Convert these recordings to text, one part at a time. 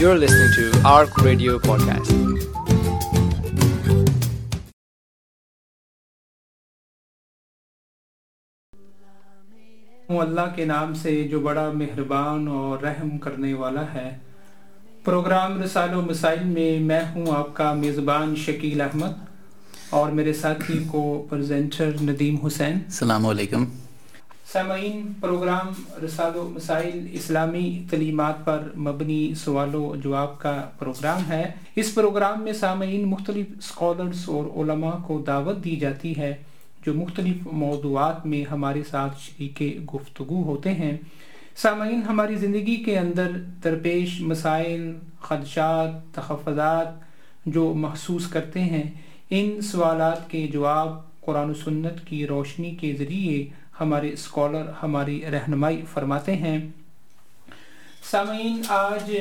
You're listening to ARC Radio Podcast. ہوں اللہ کے نام سے جو بڑا مہربان اور رحم کرنے والا ہے۔ پروگرام رسال و مسائل میں میں ہوں آپ کا میزبان شکیل احمد اور میرے ساتھی کو پریزنٹر ندیم حسین۔ السلام علیکم۔ سامعین، پروگرام رسال و مسائل اسلامی تعلیمات پر مبنی سوال و جواب کا پروگرام ہے۔ اس پروگرام میں سامعین مختلف اسکالرس اور علماء کو دعوت دی جاتی ہے، جو مختلف موضوعات میں ہمارے ساتھ شریک گفتگو ہوتے ہیں۔ سامعین، ہماری زندگی کے اندر درپیش مسائل، خدشات، تحفظات جو محسوس کرتے ہیں، ان سوالات کے جواب قرآن و سنت کی روشنی کے ذریعے ہمارے اسکالر ہماری رہنمائی فرماتے ہیں۔ سامعین، آج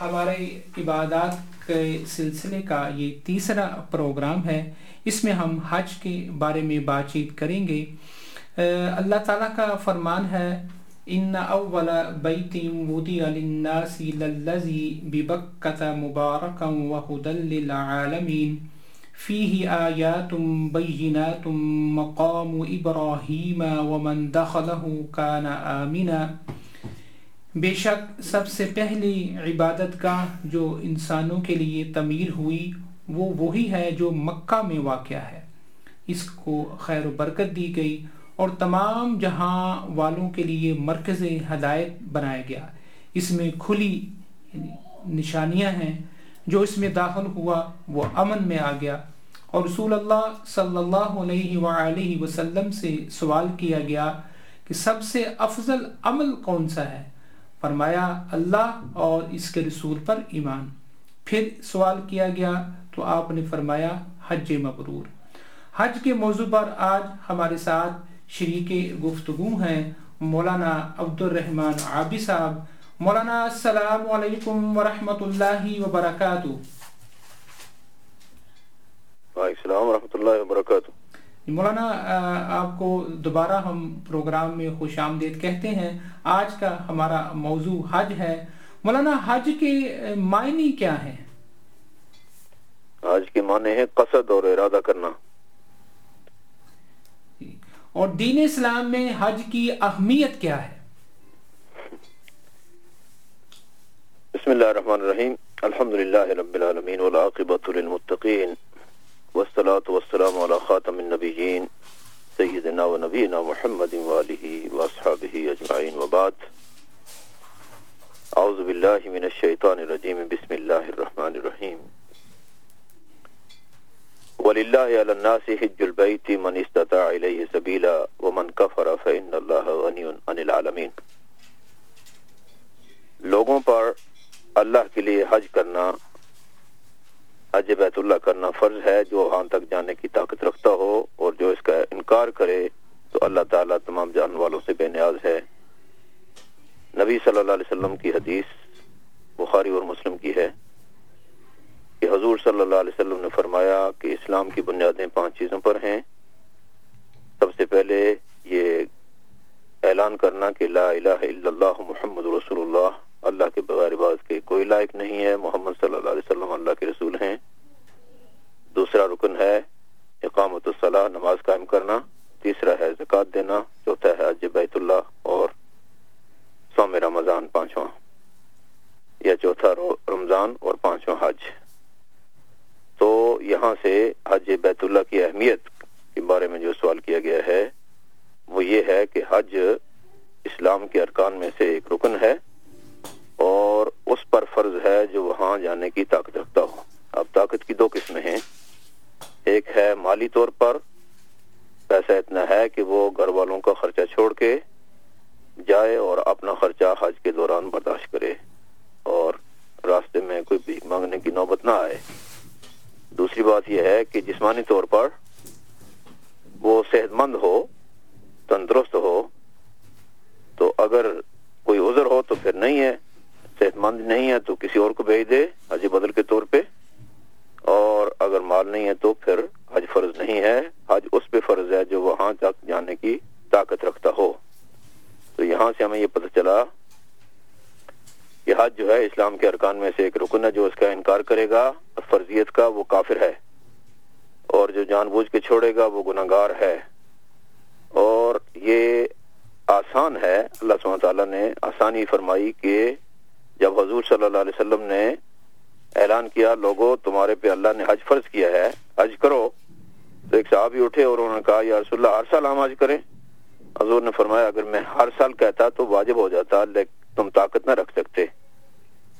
ہمارے عبادات کے سلسلے کا یہ تیسرا پروگرام ہے۔ اس میں ہم حج کے بارے میں بات چیت کریں گے۔ اللہ تعالیٰ کا فرمان ہے، ان اول بیت ودی للناس للذی ببکت مبارکا وہدل للعالمین فیہ آیات بینات مقام ابراہیم ومن دخلہ کان آمنا۔ بے شک سب سے پہلی عبادت گاہ جو انسانوں کے لیے تعمیر ہوئی وہ وہی ہے جو مکہ میں واقع ہے۔ اس کو خیر و برکت دی گئی اور تمام جہاں والوں کے لیے مرکز ہدایت بنایا گیا۔ اس میں کھلی نشانیاں ہیں۔ جو اس میں داخل ہوا، وہ امن میں آ گیا۔ اور رسول اللہ صلی اللہ علیہ وآلہ وسلم سے سوال کیا گیا کہ سب سے افضل عمل کون سا ہے؟ فرمایا، اللہ اور اس کے رسول پر ایمان۔ پھر سوال کیا گیا تو آپ نے فرمایا، حج مبرور۔ حج کے موضوع پر آج ہمارے ساتھ شریک گفتگو ہیں مولانا عبد الرحمن عابی صاحب۔ مولانا السلام علیکم ورحمۃ اللہ وبرکاتہ۔ السلام ورحمۃ اللہ وبرکاتہ۔ مولانا آپ کو دوبارہ ہم پروگرام میں خوش آمدید کہتے ہیں۔ آج کا ہمارا موضوع حج ہے۔ مولانا حج کے معنی کیا ہیں؟ آج کے معنی ہے قصد اور ارادہ کرنا۔ اور دین اسلام میں حج کی اہمیت کیا ہے؟ بسم اللہ الرحمن الرحیم۔ الحمد للہ رب العالمین والعاقبۃ للمتقین۔ والصلاة والسلام على خاتم النبیین، سیدنا و نبینا محمد والہ واصحابہ اجمعین وبعد اعوذ باللہ من الشیطان الرجیم، بسم اللہ الرحمن الرحیم۔ وللہ علی الناس حج البیت من استطاع الیہ سبیلا ومن کفر فإن اللہ غنی عن العالمین۔ لوگوں پر اللہ کے لیے حج کرنا، حج بیت اللہ کرنا فرض ہے، جو وہاں تک جانے کی طاقت رکھتا ہو اور جو اس کا انکار کرے، تو اللہ تعالیٰ تمام جان والوں سے بے نیاز ہے۔ نبی صلی اللہ علیہ وسلم کی حدیث بخاری اور مسلم کی ہے کہ حضور صلی اللہ علیہ وسلم نے فرمایا کہ اسلام کی بنیادیں پانچ چیزوں پر ہیں۔ سب سے پہلے یہ اعلان کرنا کہ لا الہ الا اللہ محمد رسول اللہ۔ اللہ کے بغیر عبادت کے کوئی لائق نہیں ہے۔ محمد صلی اللہ علیہ وسلم اللہ کے رسول ہیں۔ دوسرا رکن ہے اقامت الصلاح نماز قائم کرنا۔ تیسرا ہے زکوٰۃ دینا۔ چوتھا ہے حج بیت اللہ اور سوم رمضان، پانچواں۔ یا چوتھا رمضان اور پانچواں حج۔ تو یہاں سے حج بیت اللہ کی اہمیت کے بارے میں جو سوال کیا گیا ہے، وہ یہ ہے کہ حج اسلام کے ارکان میں سے ایک رکن ہے۔ اور اس پر فرض ہے جو وہاں جانے کی طاقت رکھتا ہو۔ اب طاقت کی دو قسمیں ہیں۔ ایک ہے مالی طور پر، پیسہ اتنا ہے کہ وہ گھر والوں کا خرچہ چھوڑ کے جائے اور اپنا خرچہ حج کے دوران برداشت کرے اور راستے میں کوئی بھیک مانگنے کی نوبت نہ آئے۔ دوسری بات یہ ہے کہ جسمانی طور پر وہ صحت مند ہو، تندرست ہو، تو اگر کوئی عذر ہو تو پھر نہیں ہے۔ صحت مند نہیں ہے تو کسی اور کو بھیج دے، حج بدل کے طور پہ۔ اور اگر مال نہیں ہے تو پھر حج فرض نہیں ہے۔ حج اس پہ فرض ہے جو وہاں تک جانے کی طاقت رکھتا ہو۔ تو یہاں سے ہمیں یہ پتہ چلا یہ حج جو ہے اسلام کے ارکان میں سے ایک رکن ہے جو اس کا انکار کرے گا۔ فرضیت کا وہ کافر ہے۔ اور جو جان بوجھ کے چھوڑے گا وہ گناہ گار ہے۔ اور یہ آسان ہے۔ اللہ سبحانہ تعالیٰ نے آسانی فرمائی کہ جب حضور صلی اللہ علیہ وسلم نے اعلان کیا لوگوں تمہارے پہ اللہ نے حج فرض کیا ہے، حج کرو۔ تو ایک صحابی اٹھے اور انہوں نے کہا، یا رسول اللہ، ہر سال ہم حج کریں؟ حضور نے فرمایا، اگر میں ہر سال کہتا تو واجب ہو جاتا لیکن تم طاقت نہ رکھ سکتے۔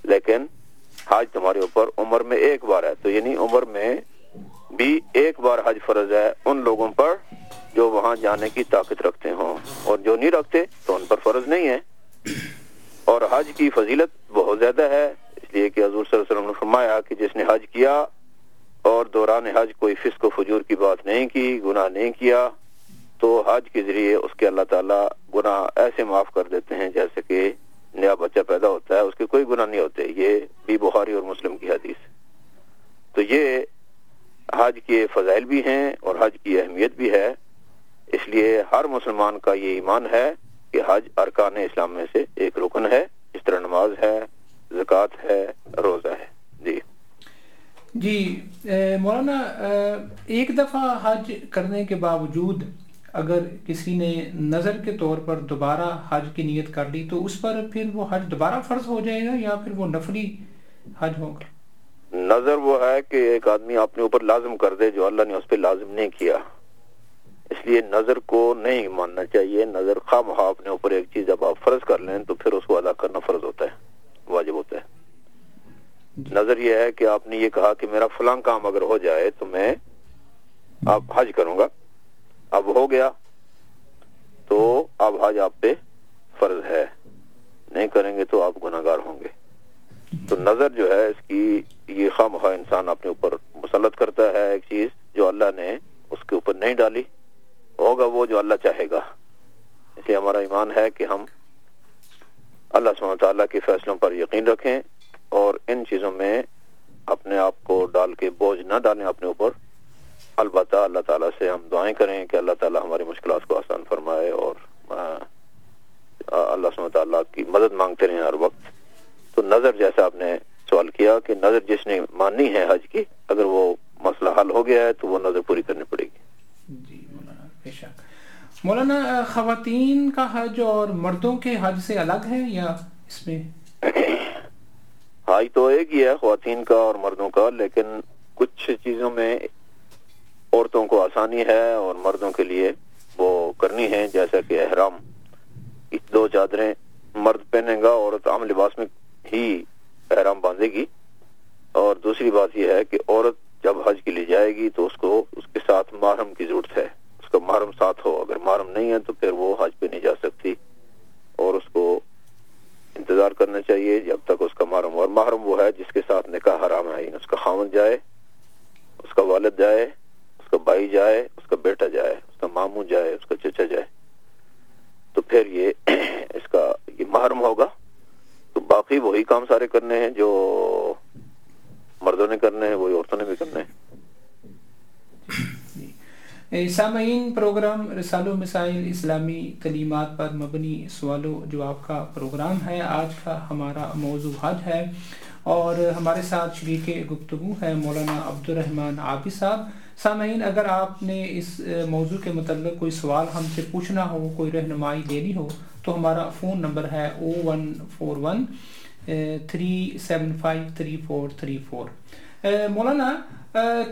لیکن حج تمہارے اوپر عمر میں ایک بار ہے۔ تو یعنی عمر میں بھی ایک بار حج فرض ہے ان لوگوں پر جو وہاں جانے کی طاقت رکھتے ہوں۔ اور جو نہیں رکھتے تو ان پر فرض نہیں ہے۔ اور حج کی فضیلت بہت زیادہ ہے۔ اس لیے کہ حضور صلی اللہ علیہ وسلم نے فرمایا کہ جس نے حج کیا اور دوران حج کوئی فسق و فجور کی بات نہیں کی، گناہ نہیں کیا، تو حج کے ذریعے اس کے اللہ تعالیٰ گناہ ایسے معاف کر دیتے ہیں جیسے کہ نیا بچہ پیدا ہوتا ہے، اس کے کوئی گناہ نہیں ہوتے۔ یہ بھی بخاری اور مسلم کی حدیث تو یہ حج کے فضائل بھی ہیں اور حج کی اہمیت بھی ہے۔ اس لیے ہر مسلمان کا یہ ایمان ہے کہ حج ارکان اسلام میں سے ایک رکن ہے اس طرح نماز ہے زکوٰۃ ہے روزہ ہے۔ جی۔ جی مولانا ایک دفعہ حج کرنے کے باوجود اگر کسی نے نظر کے طور پر دوبارہ حج کی نیت کر لی تو اس پر پھر وہ حج دوبارہ فرض ہو جائے گا یا پھر وہ نفلی حج ہوگا نظر وہ ہے کہ ایک آدمی اپنے اوپر لازم کر دے جو اللہ نے اس پہ لازم نہیں کیا۔ اس لیے نظر کو نہیں ماننا چاہیے۔ نظر خواہ مخواہ اپنے اوپر ایک چیز جب آپ فرض کر لیں تو پھر اس کو ادا کرنا فرض ہوتا ہے واجب ہوتا ہے۔ جی۔ نظر یہ ہے کہ آپ نے یہ کہا کہ میرا فلاں کام اگر ہو جائے تو میں آپ حج کروں گا۔ اب ہو گیا تو اب حج آپ پہ فرض ہے۔ نہیں کریں گے تو آپ گناہ گار ہوں گے۔ تو نظر جو ہے اس کی یہ خواہ مخواہ انسان اپنے اوپر مسلط کرتا ہے ایک چیز جو اللہ نے اس کے اوپر نہیں ڈالی۔ ہوگا وہ جو اللہ چاہے گا۔ اس لیے ہمارا ایمان ہے کہ ہم اللہ سبحانہ تعالیٰ کے فیصلوں پر یقین رکھیں اور ان چیزوں میں اپنے آپ کو ڈال کے بوجھ نہ ڈالیں اپنے اوپر۔ البتہ اللہ تعالیٰ سے ہم دعائیں کریں کہ اللہ تعالیٰ ہماری مشکلات کو آسان فرمائے اور اللہ سبحانہ تعالیٰ کی مدد مانگتے رہیں ہر وقت۔ تو نظر جیسا آپ نے سوال کیا کہ نظر جس نے ماننی ہے حج کی، اگر وہ مسئلہ حل ہو گیا ہے تو وہ نظر پوری کرنی پڑے گی۔ جی۔ بے شک۔ مولانا خواتین کا حج اور مردوں کے حج سے الگ ہے یا اس میں؟ حج تو ایک ہی ہے، خواتین کا اور مردوں کا، لیکن کچھ چیزوں میں عورتوں کو آسانی ہے اور مردوں کے لیے وہ کرنی ہے جیسا کہ احرام۔ دو چادریں مرد پہنے گا، عورت عام لباس میں ہی احرام باندھے گی۔ اور دوسری بات یہ ہے کہ عورت جب حج کے لیے جائے گی تو اس کو اس کے ساتھ محرم کی ضرورت ہے۔ کا محرم ساتھ ہو۔ اگر محرم نہیں ہے تو پھر وہ حج پہ نہیں جا سکتی۔ اور اس کو انتظار کرنا چاہیے جب تک اس کا محرم اور محرم وہ ہے جس کے ساتھ نکاح حرام ہے۔ یعنی اس کا خامن جائے، اس کا والد جائے، اس کا بھائی جائے، اس کا بیٹا جائے، اس کا ماموں جائے، اس کا چچا جائے۔ تو پھر یہ اس کا یہ محرم ہوگا۔ تو باقی وہی کام سارے کرنے ہیں جو مردوں نے کرنے ہیں، وہی عورتوں نے بھی کرنے ہیں۔ سامعین پروگرام رسال و مسائل اسلامی تعلیمات پر مبنی سوال و جواب کا پروگرام ہے۔ آج کا ہمارا موضوع حج ہے اور ہمارے ساتھ شریک گفتگو ہے مولانا عبد الرحمن عابد صاحب۔ سامعین، اگر آپ نے اس موضوع کے متعلق کوئی سوال ہم سے پوچھنا ہو، کوئی رہنمائی دینی ہو، تو ہمارا فون نمبر ہے O one four one three seven five three four three four. مولانا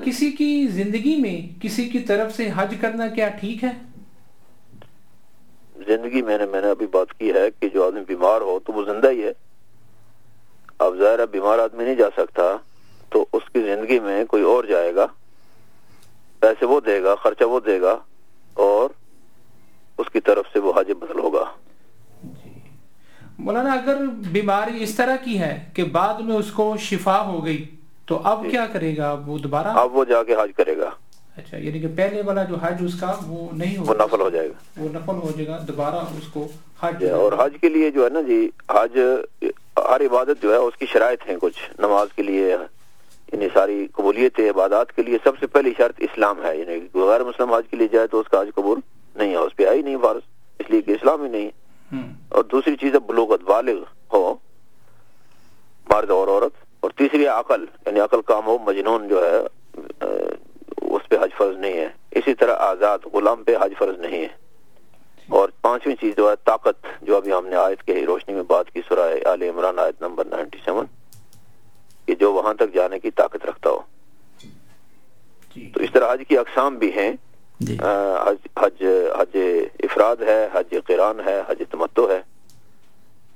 کسی کی زندگی میں کسی کی طرف سے حج کرنا کیا ٹھیک ہے؟ زندگی میں نے میں نے ابھی بات کی ہے کہ جو آدمی بیمار ہو تو وہ زندہ ہی ہے۔ اب ظاہر بیمار آدمی نہیں جا سکتا تو اس کی زندگی میں کوئی اور جائے گا۔ پیسے وہ دے گا خرچہ وہ دے گا اور اس کی طرف سے وہ حج بدل ہوگا۔ مولانا اگر بیماری اس طرح کی ہے کہ بعد میں اس کو شفا ہو گئی تو اب جی۔ کیا کرے گا؟ وہ دوبارہ؟ اب وہ جا کے حج کرے گا۔ اچھا یعنی کہ پہلے والا جو حج اس کا وہ نہیں وہ نفل ہو جائے گا۔ وہ نفل ہو جائے گا دوبارہ اس کو حج جی، اور حج کے لیے جو ہے نا جی حج ہر عبادت جو ہے اس کی شرائط ہیں کچھ۔ نماز کے لیے یعنی ساری قبولیت عبادات کے لیے سب سے پہلی شرط اسلام ہے۔ یعنی غیر مسلم حج کے لیے جائے تو اس کا حج قبول نہیں ہے اس پہ آئی نہیں فارض اس لیے کہ اسلام ہی نہیں۔ اور دوسری چیز بلوغت بالغ۔ ہو۔ مرد اور عورت۔ اور تیسری عقل یعنی عقل کام ہو مجنون جو ہے اس پہ حج فرض نہیں ہے۔ اسی طرح آزاد غلام پہ حج فرض نہیں ہے۔ اور پانچویں چیز جو ہے طاقت جو ابھی ہم نے آیت کے روشنی میں بات کی سورہ آل عمران آیت نمبر 97 کہ جو وہاں تک جانے کی طاقت رکھتا ہو۔ جی۔ تو اس طرح حج کی اقسام بھی ہیں۔ جی۔ حج حج حج افراد ہے حج قران ہے حج تمتو ہے۔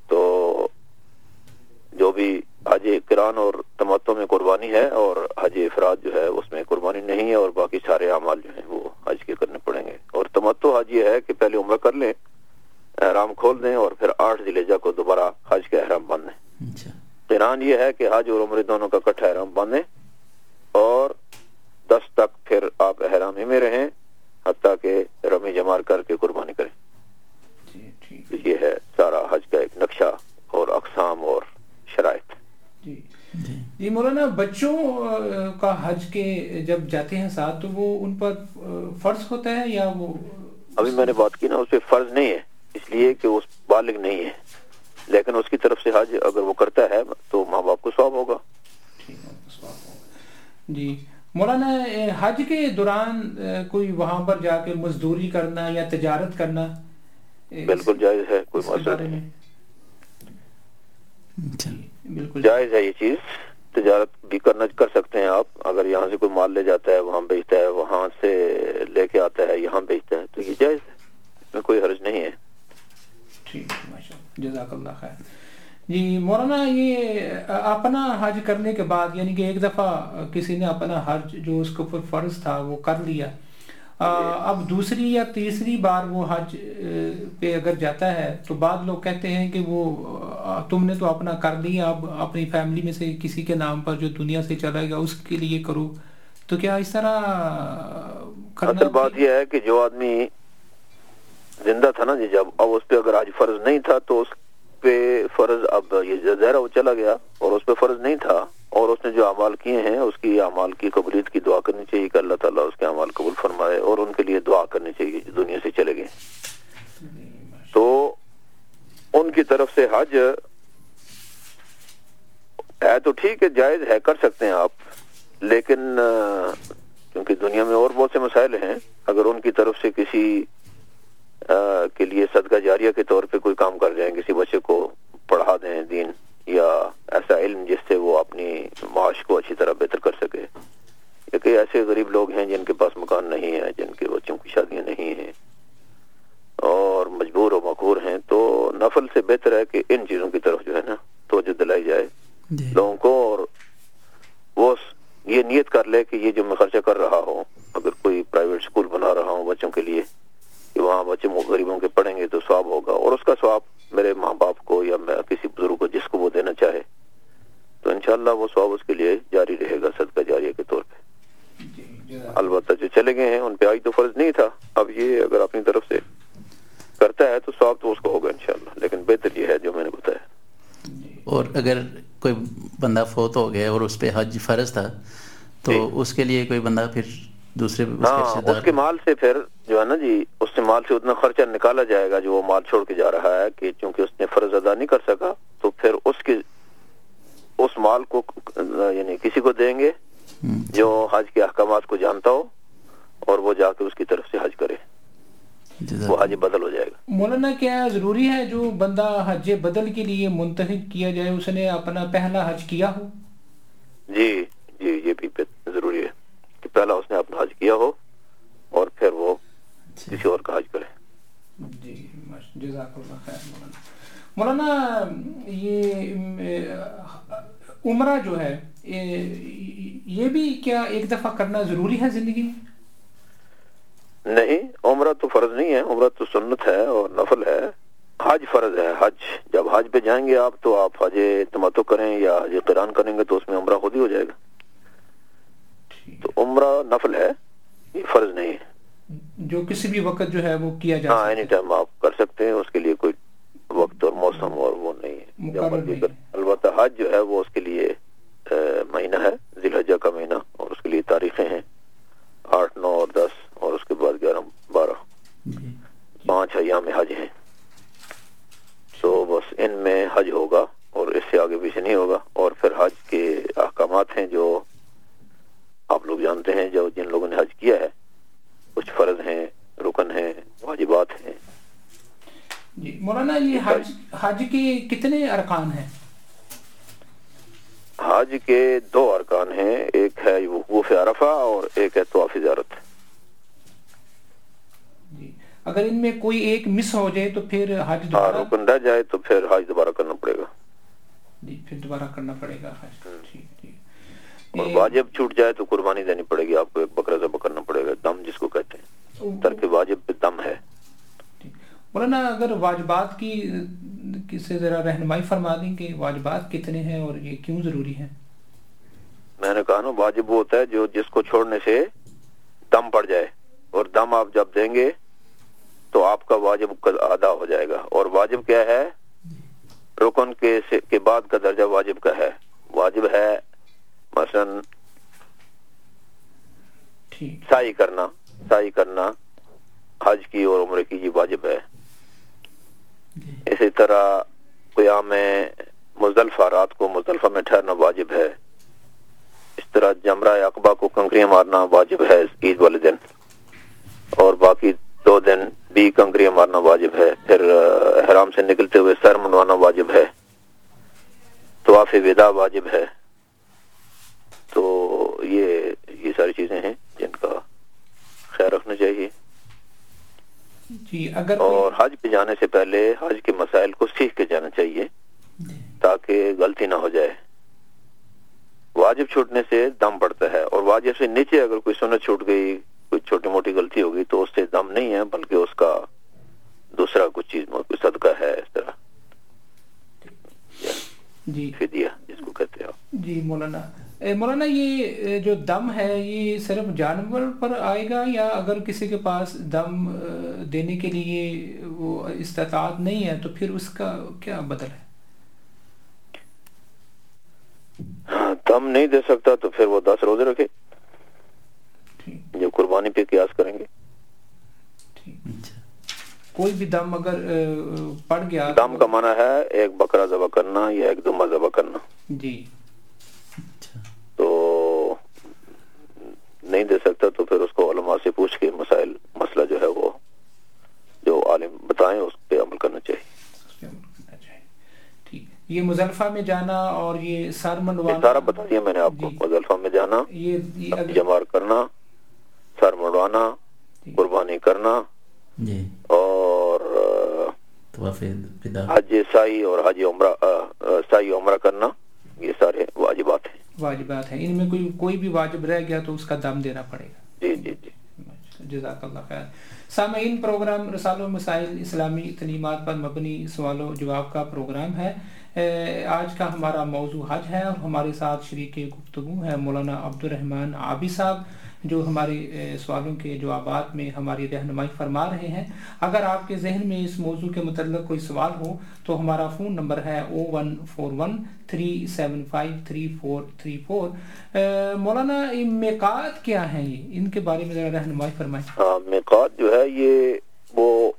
تو جو بھی حج قران اور تمتو میں قربانی ہے اور حج افراد جو ہے اس میں قربانی نہیں ہے اور باقی سارے اعمال جو ہیں وہ حج کے کرنے پڑیں گے۔ اور تمتو حج یہ ہے کہ پہلے عمرہ کر لیں احرام کھول دیں اور پھر آٹھ ذیلحجہ کو دوبارہ حج کا احرام باندھ لیں اچھا یہ ہے کہ حج اور عمرے دونوں کا کٹھا احرام باندھیں اور دس تک پھر آپ احرام ہی میں رہیں حتیٰ کہ رمی جمار کر کے قربانی کریں۔ جی یہ ہے سارا حج کا ایک نقشہ اور اقسام اور شرائط۔ جی۔ جی جی مولانا بچوں کا حج کے جب جاتے ہیں ساتھ تو وہ ان پر فرض ہوتا ہے یا وہ ابھی میں نے بات کی نا اس پہ فرض نہیں ہے اس لیے کہ اس بالغ نہیں ہے۔ لیکن اس کی طرف سے حج اگر وہ کرتا ہے تو ماں باپ کو ثواب ہوگا۔ جی۔ مولانا حج کے دوران کوئی وہاں پر جا کے مزدوری کرنا یا تجارت کرنا؟ بالکل جائز ہے کوئی مسئلہ نہیں۔ اچھا بالکل جائز ہے یہ چیز۔ تجارت بھی کرنا کر سکتے ہیں آپ۔ اگر یہاں سے کوئی مال لے جاتا ہے وہاں بیچتا ہے وہاں سے لے کے آتا ہے یہاں بیچتا ہے تو یہ جائز ہے۔ اس میں کوئی حرج نہیں ہے۔ ٹھیک ہے، ماشاء اللہ جزاک اللہ خیر۔ جی مولانا یہ اپنا حج کرنے کے بعد یعنی کہ ایک دفعہ کسی نے اپنا حج جو اس کے اوپر فرض تھا وہ کر لیا۔ اب دوسری یا تیسری بار وہ حج پہ اگر جاتا ہے تو بعض لوگ کہتے ہیں کہ وہ تم نے تو اپنا کر لیا اب اپنی فیملی میں سے کسی کے نام پر جو دنیا سے چلا گیا اس کے لیے کرو۔ تو کیا اس طرح اصل بات یہ ہے کہ جو آدمی زندہ تھا نا جی جب اب اس پہ اگر آج فرض نہیں تھا تو اس پہ فرض اب یہ زہرا وہ چلا گیا اور اس پہ فرض نہیں تھا۔ اور اس نے جو اعمال کیے ہیں اس کی اعمال کی قبولیت کی دعا کرنی چاہیے کہ اللہ تعالیٰ اس کے اعمال قبول فرمائے اور ان کے لیے دعا کرنی چاہیے جو دنیا سے چلے گئے۔ تو ان کی طرف سے حج ہے تو ٹھیک ہے، جائز ہے، کر سکتے ہیں آپ۔ لیکن، کیونکہ دنیا میں اور بہت سے مسائل ہیں، اگر ان کی طرف سے کسی کے لیے صدقہ جاریہ کے طور پہ کوئی کام کر جائیں، کسی بچے کو پڑھا دیں دین، یا ایسا علم جس سے وہ اپنی معاش کو اچھی طرح بہتر کر سکے۔ یا کئی ایسے غریب لوگ ہیں جن کے پاس مکان نہیں ہے، جن کے بچوں کی شادیاں نہیں ہیں۔ اور مجبور و مقہور ہیں تو نفل سے بہتر ہے کہ ان چیزوں کی طرف جو ہے نا توجہ دلائی جائے جی۔ لوگوں کو اور وہ یہ نیت کر لے کہ یہ جو میں خرچہ کر رہا ہوں اگر کوئی پرائیویٹ اسکول بنا رہا ہوں بچوں کے لیے کہ وہاں بچے مو- غریبوں کے پڑھیں گے تو ثواب ہوگا اور اس کا ثواب میرے ماں باپ کو یا میں کسی بزرگ کو جس کو وہ دینا چاہے تو انشاءاللہ وہ ثواب اس کے لیے جاری رہے گا صدقہ جاریہ کے طور پہ۔ جی البتہ جو چلے گئے ہیں ان پہ آئی تو فرض نہیں تھا اب یہ اگر اپنی طرف سے کرتا ہے تو ثواب تو اس کو ہوگا انشاءاللہ لیکن بہتر یہ ہے جو میں نے بتایا۔ اور اگر کوئی بندہ فوت ہو گیا اور اس پہ حج فرض تھا تو جی۔ اس کے لیے کوئی بندہ پھر دوسرے ہاں اس کے مال سے پھر جو ہے نا جی اس سے مال سے اتنا خرچہ نکالا جائے گا جو وہ مال چھوڑ کے جا رہا ہے کہ چونکہ اس نے فرض ادا نہیں کر سکا تو پھر اس کے اس مال کو یعنی کسی کو دیں گے جو حج کے احکامات کو جانتا ہو اور وہ جا کے اس کی طرف سے حج کرے۔ وہ حج بدل ہو جائے گا۔ مولانا کیا ضروری ہے جو بندہ حج بدل کے لیے منتخب کیا جائے اس نے اپنا پہلا حج کیا ہو؟ جی جی یہ بھی ضروری ہے کہ پہلا اس نے اپنا حج کیا ہو اور پھر وہ اچھا۔ کسی اور کا حج کرے۔ جی جزاک اللہ خیر مولانا۔ مولانا یہ عمرہ جو ہے یہ بھی کیا ایک دفعہ کرنا ضروری ہے زندگی میں؟ نہیں عمرہ تو فرض نہیں ہے عمرہ تو سنت ہے اور نفل ہے۔ حج فرض ہے حج۔ جب حج پہ جائیں گے آپ تو آپ حج تمتو کریں یا حج قران کریں گے تو اس میں عمرہ خود ہی ہو جائے گا۔ تو عمرہ نفل ہے یہ فرض نہیں ہے۔ جو کسی بھی وقت جو ہے وہ کیا جا ہاں اینی ٹائم آپ کر سکتے ہیں اس کے لیے کوئی وقت اور موسم اور وہ نہیں ہے۔ البتہ حج جو ہے وہ اس کے لیے مہینہ ہے ذی الحجہ کا مہینہ اور اس کے لیے تاریخیں ہیں۔ آٹھ نو اور دس۔ اور اس کے بعد گیارہ بارہ جی۔ پانچ ایام حج ہیں۔ تو بس ان میں حج ہوگا اور اس سے آگے پیچھے نہیں ہوگا اور پھر حج کے احکامات ہیں جو آپ لوگ جانتے ہیں جو جن لوگوں نے حج کیا ہے کچھ فرض ہیں رکن ہیں واجبات ہیں۔ جی مولانا یہ حج حج۔ کے کتنے ارکان ہیں؟ میں کوئی ایک مس ہو جائے تو پھر حج ہاں دوبارہ رکن رہ جائے تو پھر حج دوبارہ کرنا پڑے گا۔ جی پھر دوبارہ کرنا پڑے گا حج۔ ٹھیک ٹھیک۔ اور واجب چھوٹ جائے تو قربانی دینی پڑے گی آپ کو ایک بکرا ذبح کرنا پڑے گا دم جس کو کہتے ہیں۔ ترک واجب پہ دم ہے۔ مولانا اگر واجبات کی کسی ذرا رہنمائی فرما دیں کہ واجبات کتنے ہیں اور یہ کیوں ضروری ہیں؟ میں نے کہا نا واجب ہوتا ہے جو جس کو چھوڑنے سے دم پڑ جائے۔ اور دم آپ جب دیں گے تو آپ کا واجب ادا ہو جائے گا۔ اور واجب کیا ہے؟ رکن کے کے بعد کا درجہ واجب کا ہے۔ واجب ہے مثلا سائی کرنا۔ سائی کرنا حج کی اور عمرے کی یہ واجب ہے۔ جی۔ اسی طرح قیام مزدلفہ رات کو مزدلفہ میں ٹھہرنا واجب ہے۔ اس طرح جمرہ اقبا کو کنکریاں مارنا واجب ہے عید والے دن۔ اور باقی دو دن بھی کنکریاں مارنا واجب ہے پھر اہ، احرام سے نکلتے ہوئے سر منڈوانا واجب ہے۔ طواف ودا واجب ہے۔ تو یہ یہ ساری چیزیں ہیں جن کا خیال رکھنا چاہیے۔ جی اگر اور حج پہ جانے سے پہلے حج کے مسائل کو سیکھ کے جانا چاہیے جی۔ تاکہ غلطی نہ ہو جائے۔ واجب چھوٹنے سے دم پڑتا ہے اور واجب سے نیچے اگر کوئی سنت چھوٹ گئی چھوٹی موٹی غلطی ہو گئی تو اس سے دم نہیں ہے بلکہ اس کا دوسرا کچھ چیز کوئی صدقہ ہے اس طرح۔ جی۔ فدیہ جس کو کہتے ہیں۔ آپ جی مولانا۔ مولانا یہ جو دم ہے یہ صرف جانور پر آئے گا یا اگر کسی کے پاس دم دینے کے لیے وہ استطاعت نہیں ہے تو پھر اس کا کیا بدل ہے؟ ہاں، دم نہیں دے سکتا تو پھر وہ دس روزے رکھے۔ جو قربانی پہ قیاس کریں گے۔ ٹھیک۔ اچھا۔ کوئی بھی دم اگر پڑ گیا دم کا معنی ہے ایک بکرا ذبح کرنا یا ایک دمہ ذبح کرنا۔ جی۔ اچھا۔ تو نہیں دے سکتا تو پھر اس کو علماء سے پوچھ کے مسائل مسئلہ جو ہے وہ جو عالم بتائیں اس پہ عمل کرنا چاہیے۔ ٹھیک۔ یہ مزلفہ میں جانا اور یہ سر یہ منڈوانا سارا بتا دیا میں نے آپ کو۔ جی۔ مزلفہ میں جانا یہ جمار کرنا۔ سر مڑوانا جی۔ قربانی کرنا۔ جی۔ اور حج سائی اور حج عمرہ سائی عمرہ کرنا یہ سارے واجبات ہیں۔ واجبات ہیں۔ ان میں کوئی کوئی بھی واجب رہ گیا تو اس کا دم دینا پڑے گا۔ جی جی جی۔ جزاک اللہ خیر۔ سامعین پروگرام رسال و مسائل اسلامی تعلیمات پر مبنی سوال و جواب کا پروگرام ہے۔ آج کا ہمارا موضوع حج ہے اور ہمارے ساتھ شریک گفتگو ہے مولانا عبد الرحمن عابی صاحب۔ جو ہمارے سوالوں کے جوابات میں ہماری رہنمائی فرما رہے ہیں۔ اگر آپ کے ذہن میں اس موضوع کے متعلق کوئی سوال ہو تو ہمارا فون نمبر ہے O one four one three seven five three four three four. مولانا، یہ میقات کیا ہیں؟ یہ ان کے بارے میں ذرا رہنمائی فرمائیں۔ ہاں میقات جو ہے، یہ وہ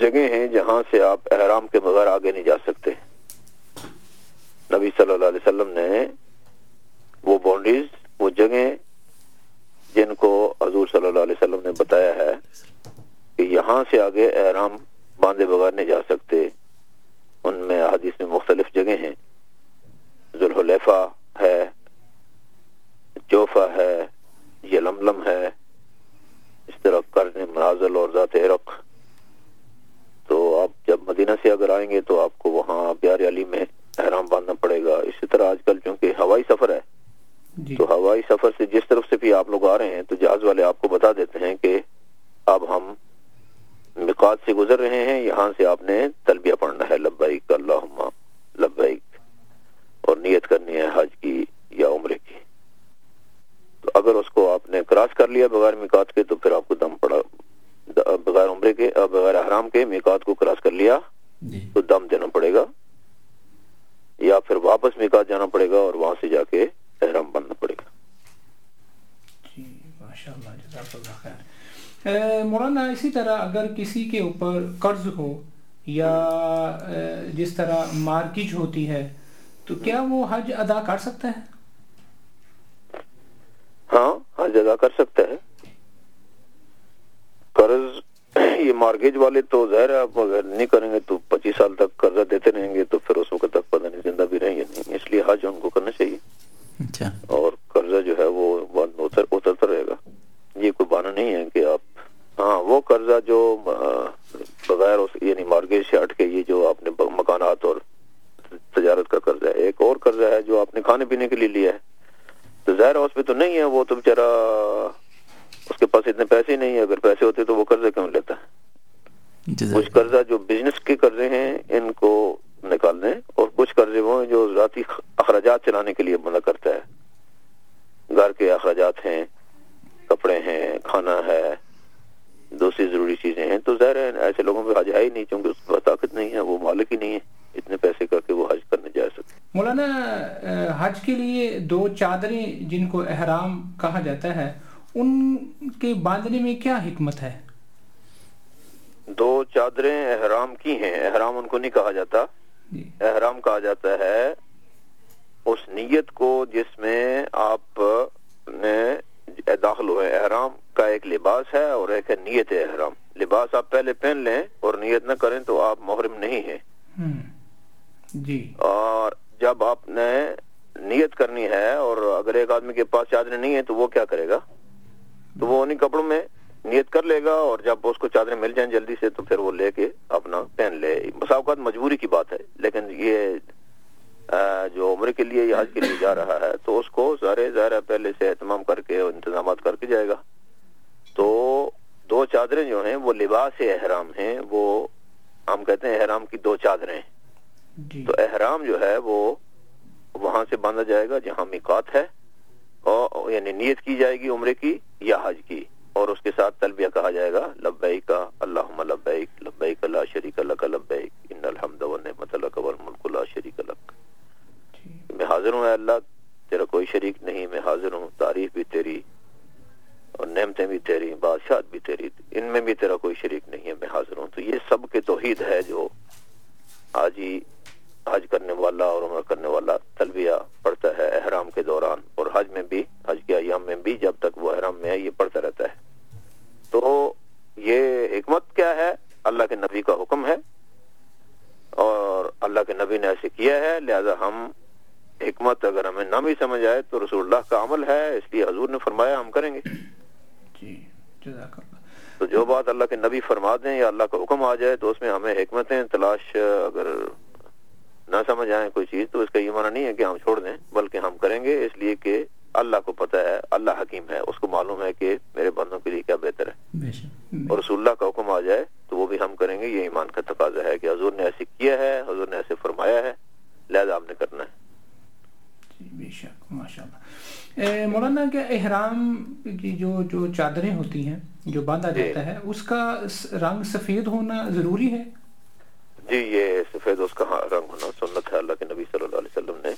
جگہ ہیں جہاں سے آپ احرام کے بغیر آگے نہیں جا سکتے۔ نبی صلی اللہ علیہ وسلم نے وہ باؤنڈریز وہ جگہیں جن کو حضور صلی اللہ علیہ وسلم نے بتایا ہے کہ یہاں سے آگے احرام باندھے بغیر نہیں جا سکتے۔ ان میں حدیث میں مختلف جگہیں ہیں۔ ذوالحلیفہ ہے جوفا ہے یلملم ہے، اس طرح کرن منازل اور ذات عرق۔ تو آپ جب مدینہ سے اگر آئیں گے تو آپ کو وہاں پیار علی میں احرام باندھنا پڑے گا۔ اسی طرح آج کل چونکہ ہوائی سفر ہے تو ہوائی سفر سے جس طرف سے بھی آپ لوگ آ رہے ہیں تو جہاز والے آپ کو بتا دیتے ہیں کہ اب ہم مقات سے گزر رہے ہیں یہاں سے آپ نے تلبیہ پڑھنا ہے۔ لبیک اللہم لبیک۔ اور نیت کرنی ہے حج کی یا عمرے کی۔ تو اگر اس کو آپ نے کراس کر لیا بغیر میقات کے تو پھر آپ کو دم پڑا بغیر عمرے کے بغیر احرام کے میقات کو کراس کر لیا جی۔ تو دم دینا پڑے گا۔ یا پھر واپس میقات جانا پڑے گا اور وہاں سے جا کے احرام بننا پڑے گا جی ماشاء اللہ جزاک اللہ خیر اے، مولانا اسی طرح اگر کسی کے اوپر قرض ہو یا جس طرح مارکیج ہوتی ہے تو کیا وہ حج ادا کر سکتا ہے؟ ہاں حج ادا کر سکتا ہے۔ قرض یہ مارگیج والے تو ظاہر ہے آپ اگر نہیں کریں گے تو پچیس سال تک قرضہ دیتے رہیں گے تو پھر اس وقت تک پتہ نہیں زندہ بھی رہیں گے نہیں۔ اس لیے حج ان کو کرنا چاہیے۔ اچھا۔ اور قرضہ جو ہے وہ اترتا رہے گا۔ یہ کوئی بہانہ نہیں ہے کہ آپ ہاں وہ قرضہ جو بغیر اس یعنی مارگیج سے ہٹ کے یہ جو آپ نے مکانات اور تجارت کا قرضہ ہے ایک اور قرضہ ہے جو آپ نے کھانے پینے کے لیے لیا ہے۔ تو ظاہر اس پہ تو نہیں ہے وہ تو بیچارہ اس کے پاس اتنے پیسے ہی نہیں ہے اگر پیسے ہوتے تو وہ قرضہ کیوں لیتا؟ ہے کچھ قرضہ جو بزنس کے قرضے ہیں ان کو نکال دیں۔ اور کچھ قرضے وہ ہیں جو ذاتی اخراجات چلانے کے لیے بندہ کرتا ہے۔ گھر کے اخراجات ہیں۔ کپڑے ہیں کھانا ہے دوسری ضروری چیزیں ہیں۔ تو ظاہر ہے ایسے لوگوں پہ حج ہے ہی نہیں چونکہ اس کے طاقت نہیں ہے وہ مالک ہی نہیں ہے۔ اتنے پیسے کر کے وہ حج کرنے جا سکے مولانا حج کے لیے دو چادریں جن کو احرام کہا جاتا ہے ان کے باندھنے میں کیا حکمت ہے؟ دو چادریں احرام کی ہیں۔ احرام ان کو نہیں کہا جاتا۔ جی۔ احرام کہا جاتا ہے اس نیت کو جس میں آپ نے داخل ہوئے احرام کا ایک لباس ہے اور ایک ہے نیت احرام۔ لباس آپ پہلے پہن لیں اور نیت نہ کریں تو آپ محرم نہیں ہیں۔ جی۔ اور جب آپ نے نیت کرنی ہے اور اگر ایک آدمی کے پاس چادریں نہیں ہیں تو وہ کیا کرے گا؟ تو وہ انہیں کپڑوں میں نیت کر لے گا اور جب اس کو چادریں مل جائیں جلدی سے تو پھر وہ لے کے اپنا پہن لے۔ بسا اوقات مجبوری کی بات ہے لیکن یہ جو عمرے کے لیے یا حج کے لیے جا رہا ہے تو اس کو سارے ظاہر پہلے سے اہتمام کر کے انتظامات کر کے جائے گا۔ تو دو چادریں جو ہیں وہ لباس احرام ہیں وہ ہم کہتے ہیں احرام کی دو چادریں۔ جی۔ تو احرام جو ہے وہ وہاں سے باندھا جائے گا جہاں میقات ہے اور یعنی نیت کی جائے گی عمرے کی یا حج کی۔ اور اس کے ساتھ تلبیہ کہا جائے گا لبیک اللہم لبیک لبیک لا شریک لک لبیک ان الحمد والنعمت لک والملک لا شریک لک۔ میں حاضر ہوں اے اللہ، تیرا کوئی شریک نہیں، میں حاضر ہوں، تعریف بھی تیری اور نعمتیں بھی تیری بادشاہت بھی تیری، ان میں بھی تیرا کوئی شریک نہیں ہے، میں حاضر ہوں۔ تو یہ سب کے توحید ہے جو حاجی حج کرنے والا اور عمرہ کرنے والا تلبیہ پڑھتا ہے احرام کے دوران اور حج میں بھی حج کے ایام میں بھی جب تک وہ احرام میں ہے یہ پڑھتا رہتا ہے تو یہ حکمت کیا ہے اللہ کے نبی کا حکم ہے اور اللہ کے نبی نے ایسے کیا ہے لہذا ہم حکمت اگر ہمیں نہ بھی سمجھ آئے تو رسول اللہ کا عمل ہے اس لیے حضور نے فرمایا ہم کریں گے جی جزاک اللہ تو جو بات اللہ دیں یا اللہ کا حکم آ جائے تو اس میں ہمیں حکمتیں تلاش اگر نہ سمجھ آئیں کوئی چیز تو اس کا یہ معنی نہیں ہے کہ ہم چھوڑ دیں بلکہ ہم کریں گے اس لیے کہ اللہ کو پتہ ہے اللہ حکیم ہے اس کو معلوم ہے کہ میرے بندوں کے لیے کیا بہتر ہے۔ بے شک۔ اور رسول اللہ کا حکم آ جائے تو وہ بھی ہم کریں گے یہ ایمان کا تقاضا ہے کہ حضور نے ایسے کیا ہے حضور نے ایسے فرمایا ہے لہذا ہم نے کرنا ہے۔ جی بے شک ماشاء اللہ مولانا کیا احرام کی جو جو چادریں ہوتی ہیں جو باندھا جی۔ جاتا ہے اس کا رنگ سفید ہونا ضروری ہے؟ جی یہ سفید اس کا ہاں رنگ ہونا سنت ہے۔ اللہ کے نبی صلی اللہ علیہ وسلم نے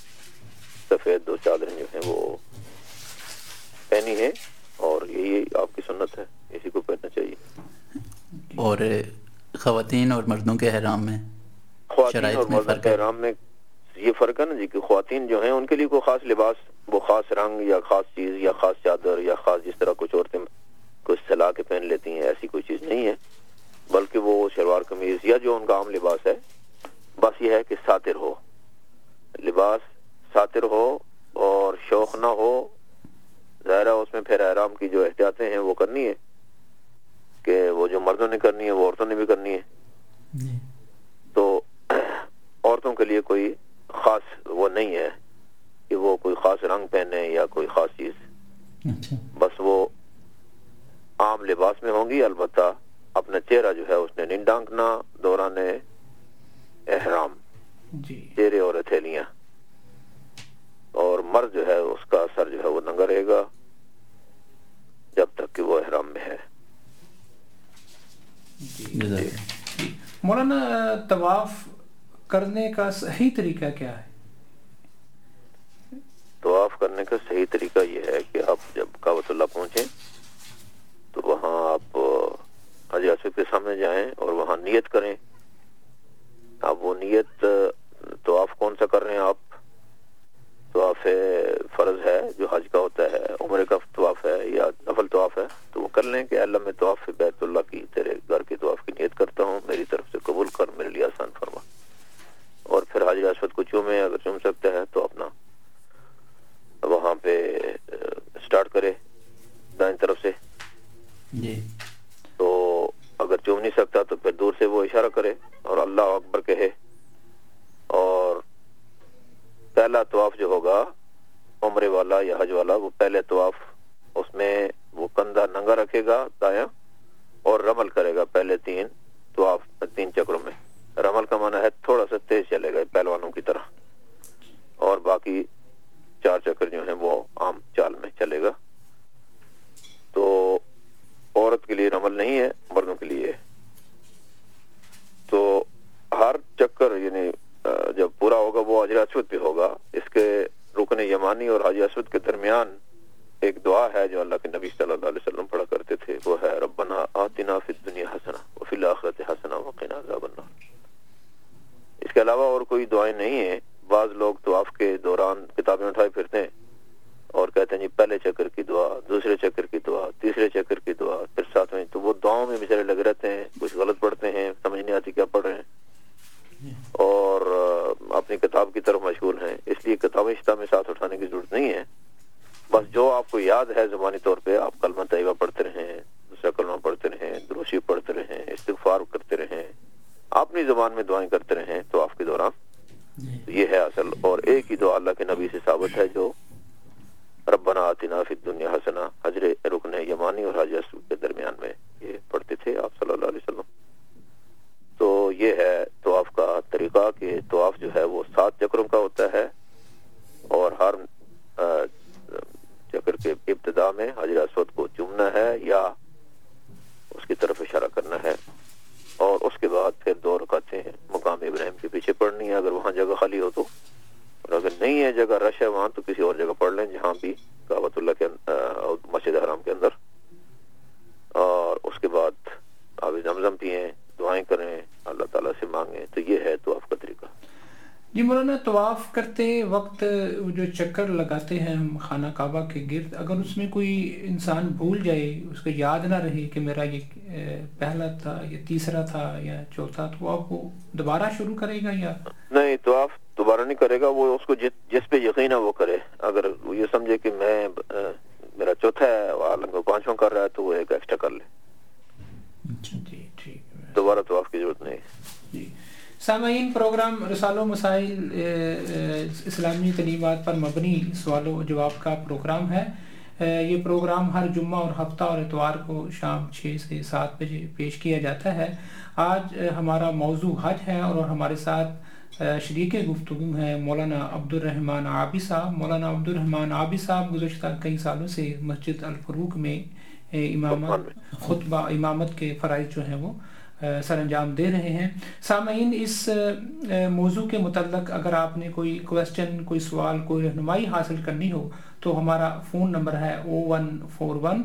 سفید دو چادریں جو ہیں وہ پہنی ہے اور یہی آپ کی سنت ہے۔ اسی کو پہننا چاہیے۔ اور خواتین اور مردوں کے احرام میں خواتین اور مردوں کے ہے؟ احرام میں یہ فرق ہے نا جی کہ خواتین جو ہیں ان کے لیے کوئی خاص لباس وہ خاص رنگ یا خاص چیز یا خاص چادر یا خاص جس طرح کچھ عورتیں کچھ سلا کے پہن لیتی ہیں ایسی کوئی چیز نہیں ہے بلکہ وہ شلوار قمیض یا جو ان کا عام لباس ہے بس یہ ہے کہ ساتر ہو لباس ساتر ہو اور شوق نہ ہو ظاہرہ اس میں پھر احرام کی جو احتیاطیں ہیں وہ کرنی ہے کہ وہ جو مردوں نے کرنی ہے وہ عورتوں نے بھی کرنی ہے۔ جی۔ تو عورتوں کے لیے کوئی خاص وہ نہیں ہے کہ وہ کوئی خاص رنگ پہنے یا کوئی خاص چیز۔ اچھا۔ بس وہ عام لباس میں ہوں گی البتہ اپنا چہرہ جو ہے اس نے نہیں ڈانکنا دوران احرام۔ جی۔ چہرے اور ہتھیلیاں۔ اور مرد جو ہے اس کا سر جو ہے وہ ننگا رہے گا جب تک کہ وہ احرام میں ہے۔ جی۔ جی۔ مولانا طواف کرنے کا صحیح طریقہ کیا ہے؟ طواف کرنے کا صحیح طریقہ یہ ہے کہ آپ جب کعبۃ اللہ پہنچیں تو وہاں آپ حج اسود کے سامنے جائیں اور وہاں نیت کریں۔ اب وہ نیت طواف کون سا کر رہے ہیں آپ؟ طواف فرض ہے جو حج کا ہوتا ہے عمر کا طواف ہے یا نفل طواف ہے تو وہ کر لیں کہ اللہ میں طواف بیت اللہ کی تیرے گھر کے طواف کی نیت کرتا ہوں میری طرف سے قبول کر میرے لیے آسان فرما۔ اور پھر حاجر اسود کو چومے اگر چوم سکتا ہے تو اپنا وہاں پہ اسٹارٹ کرے دائیں طرف سے۔ جی۔ تو اگر چوم نہیں سکتا تو پھر دور سے وہ اشارہ کرے اور اللہ اکبر کہے۔ اور پہلا طواف جو ہوگا، عمرے والا یا حج والا، وہ پہلے طواف اس میں وہ کندھا ننگا رکھے گا دایاں اور رمل کرے گا پہلے تین طواف، تین چکروں میں۔ رمل کا معنی ہے تھوڑا سا تیز چلے گا پہلوانوں کی طرح۔ اور باقی چار چکر جو ہیں وہ عام چال میں چلے گا۔ تو عورت کے لیے رمل نہیں ہے، مردوں کے لیے تو ہر چکر یعنی جب پورا ہوگا وہ حجر اسود پہ ہوگا۔ اس کے رکن یمانی اور حجر اسود کے درمیان ایک دعا ہے جو اللہ کے نبی صلی اللہ علیہ وسلم پڑھا کرتے تھے۔ وہ ہے، ربنا آتنا فی الدنیا حسنہ وفی الاخرت حسنہ وقنا عذاب النار۔ اس کے علاوہ اور کوئی دعائیں نہیں ہیں۔ بعض لوگ طواف کے دوران کتابیں اٹھائے پھرتے ہیں اور کہتے ہیں جی پہلے چکر کی دعا، دوسرے چکر کی دعا، تیسرے چکر کی دعا، پھر ساتھ میں تو وہ دعاؤں میں بیچارے لگے رہتے ہیں، کچھ غلط پڑھتے ہیں، سمجھ نہیں آتی کیا پڑھ رہے ہیں۔ اور اپنی کتاب کی طرف مشغول ہیں۔ اس لیے کتابیں میں ساتھ اٹھانے کی ضرورت نہیں ہے۔ بس جو آپ کو یاد ہے زبانی طور پہ آپ کلمہ طیبہ پڑھتے رہیں دوسرا کلمہ پڑھتے رہیں دروشی پڑھتے رہیں استغفار کرتے رہیں اپنی زبان میں دعائیں کرتے رہیں تو آپ کے دوران جی۔ یہ ہے اصل۔ اور ایک ہی دعا اللہ کے نبی سے ثابت ہے جو ربنا آتنا فی الدنیا حسنہ حجر رکن یمانی اور اسود کے درمیان میں یہ پڑھتے تھے آپ صلی اللہ علیہ وسلم۔ تو یہ ہے طواف کا طریقہ کہ طواف جو ہے وہ سات چکروں کا ہوتا ہے اور ہر چکر کے ابتدا میں حجر اسود کو چومنا ہے یا اس کی طرف اشارہ کرنا ہے اور اس کے بعد پھر دو رکعتیں مقام ابراہیم کے پیچھے پڑھنی ہے، اگر وہاں جگہ خالی ہو تو۔ اور اگر نہیں ہے جگہ رش ہے وہاں تو کسی اور جگہ پڑھ لیں جہاں بھی کعبۃ اللہ کے مسجد حرام کے اندر۔ اور اس کے بعد آب زمزم پئیں دعائیں کریں اللہ تعالیٰ سے مانگیں تو یہ ہے آپ کا طریقہ۔ جی مولانا طواف کرتے وقت جو چکر لگاتے ہیں ہم خانہ کعبہ کے گرد اگر اس میں کوئی انسان بھول جائے اس کو یاد نہ رہے کہ میرا یہ پہلا تھا یا تیسرا تھا یا چوتھا تو آپ وہ دوبارہ شروع کرے گا یا؟ نہیں آپ دوبارہ نہیں کرے گا وہ اس کو جس پہ یقین ہے وہ کرے۔ اگر وہ یہ سمجھے کہ میں میرا چوتھا ہے کو پانچواں کر رہا ہے تو وہ ایک ایکسٹرا کر لے۔ اچھا جی۔ دوبارہ آپ کی ضرورت نہیں جی۔ سامعین پروگرام رسال و مسائل اسلامی تعلیمات پر مبنی سوال و جواب کا پروگرام ہے۔ یہ پروگرام ہر جمعہ اور ہفتہ اور اتوار کو شام چھ سے سات بجے پیش کیا جاتا ہے۔ آج ہمارا موضوع حج ہے اور ہمارے ساتھ شریک گفتگو ہیں مولانا عبد الرحمن عابی صاحب۔ مولانا عبد الرحمن عابی صاحب گزشتہ کئی سالوں سے مسجد الفروق میں امامت خطبہ امامت کے فرائض جو ہیں وہ سر انجام دے رہے ہیں۔ سامعین، اس موضوع کے متعلق اگر آپ نے کوئی کوشچن کوئی سوال، کوئی رہنمائی حاصل کرنی ہو، تو ہمارا فون نمبر ہے O one four one